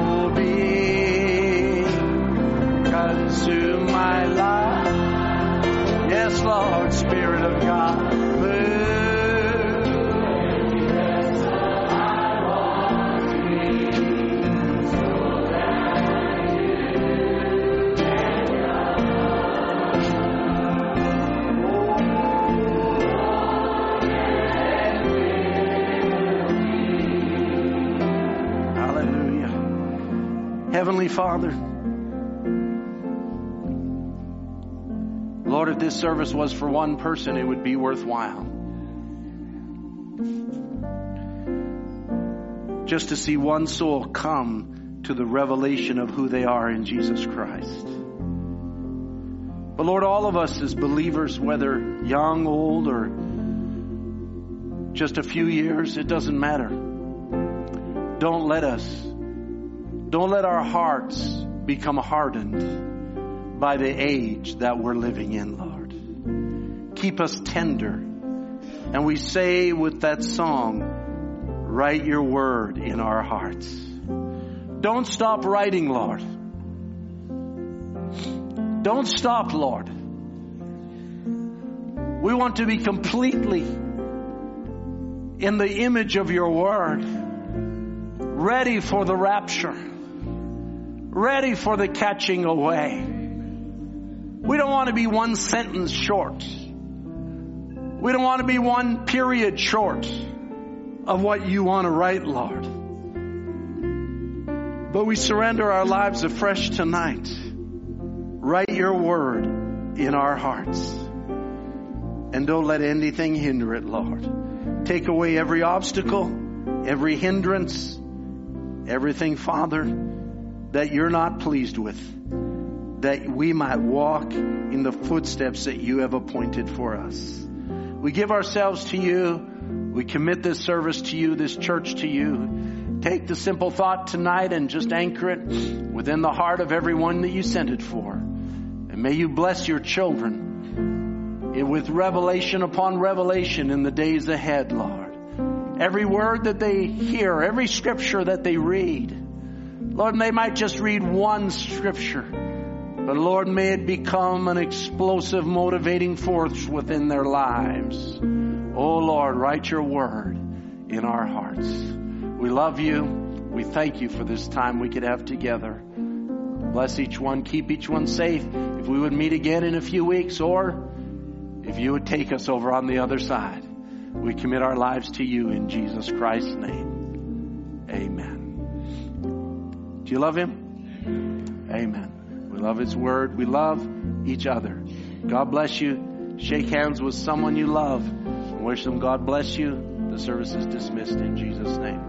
Consume my life. Yes, Lord, Spirit of God, Heavenly Father, Lord, if this service was for one person, it would be worthwhile. Just to see one soul come to the revelation of who they are in Jesus Christ. But Lord, all of us as believers, whether young, old, or just a few years, it doesn't matter. Don't let us, don't let our hearts become hardened by the age that we're living in, Lord. Keep us tender. And we say with that song, write your word in our hearts. Don't stop writing, Lord. Don't stop, Lord. We want to be completely in the image of your word, ready for the rapture, ready for the catching away. We don't want to be one sentence short. We don't want to be one period short of what you want to write, Lord. But we surrender our lives afresh tonight. Write your word in our hearts. And don't let anything hinder it, Lord. Take away every obstacle, every hindrance, everything, Father, that you're not pleased with, that we might walk in the footsteps that you have appointed for us. We give ourselves to you. We commit this service to you, this church to you. Take the simple thought tonight and just anchor it within the heart of everyone that you sent it for. And may you bless your children with revelation upon revelation in the days ahead, Lord. Every word that they hear, every scripture that they read, Lord, they might just read one scripture, but Lord, may it become an explosive motivating force within their lives. Oh Lord, write your word in our hearts. We love you. We thank you for this time we could have together. Bless each one, keep each one safe. If we would meet again in a few weeks or if you would take us over on the other side, we commit our lives to you in Jesus Christ's name. Amen. Do you love him? Amen. We love his word. We love each other. God bless you. Shake hands with someone you love. And wish them God bless you. The service is dismissed in Jesus' name.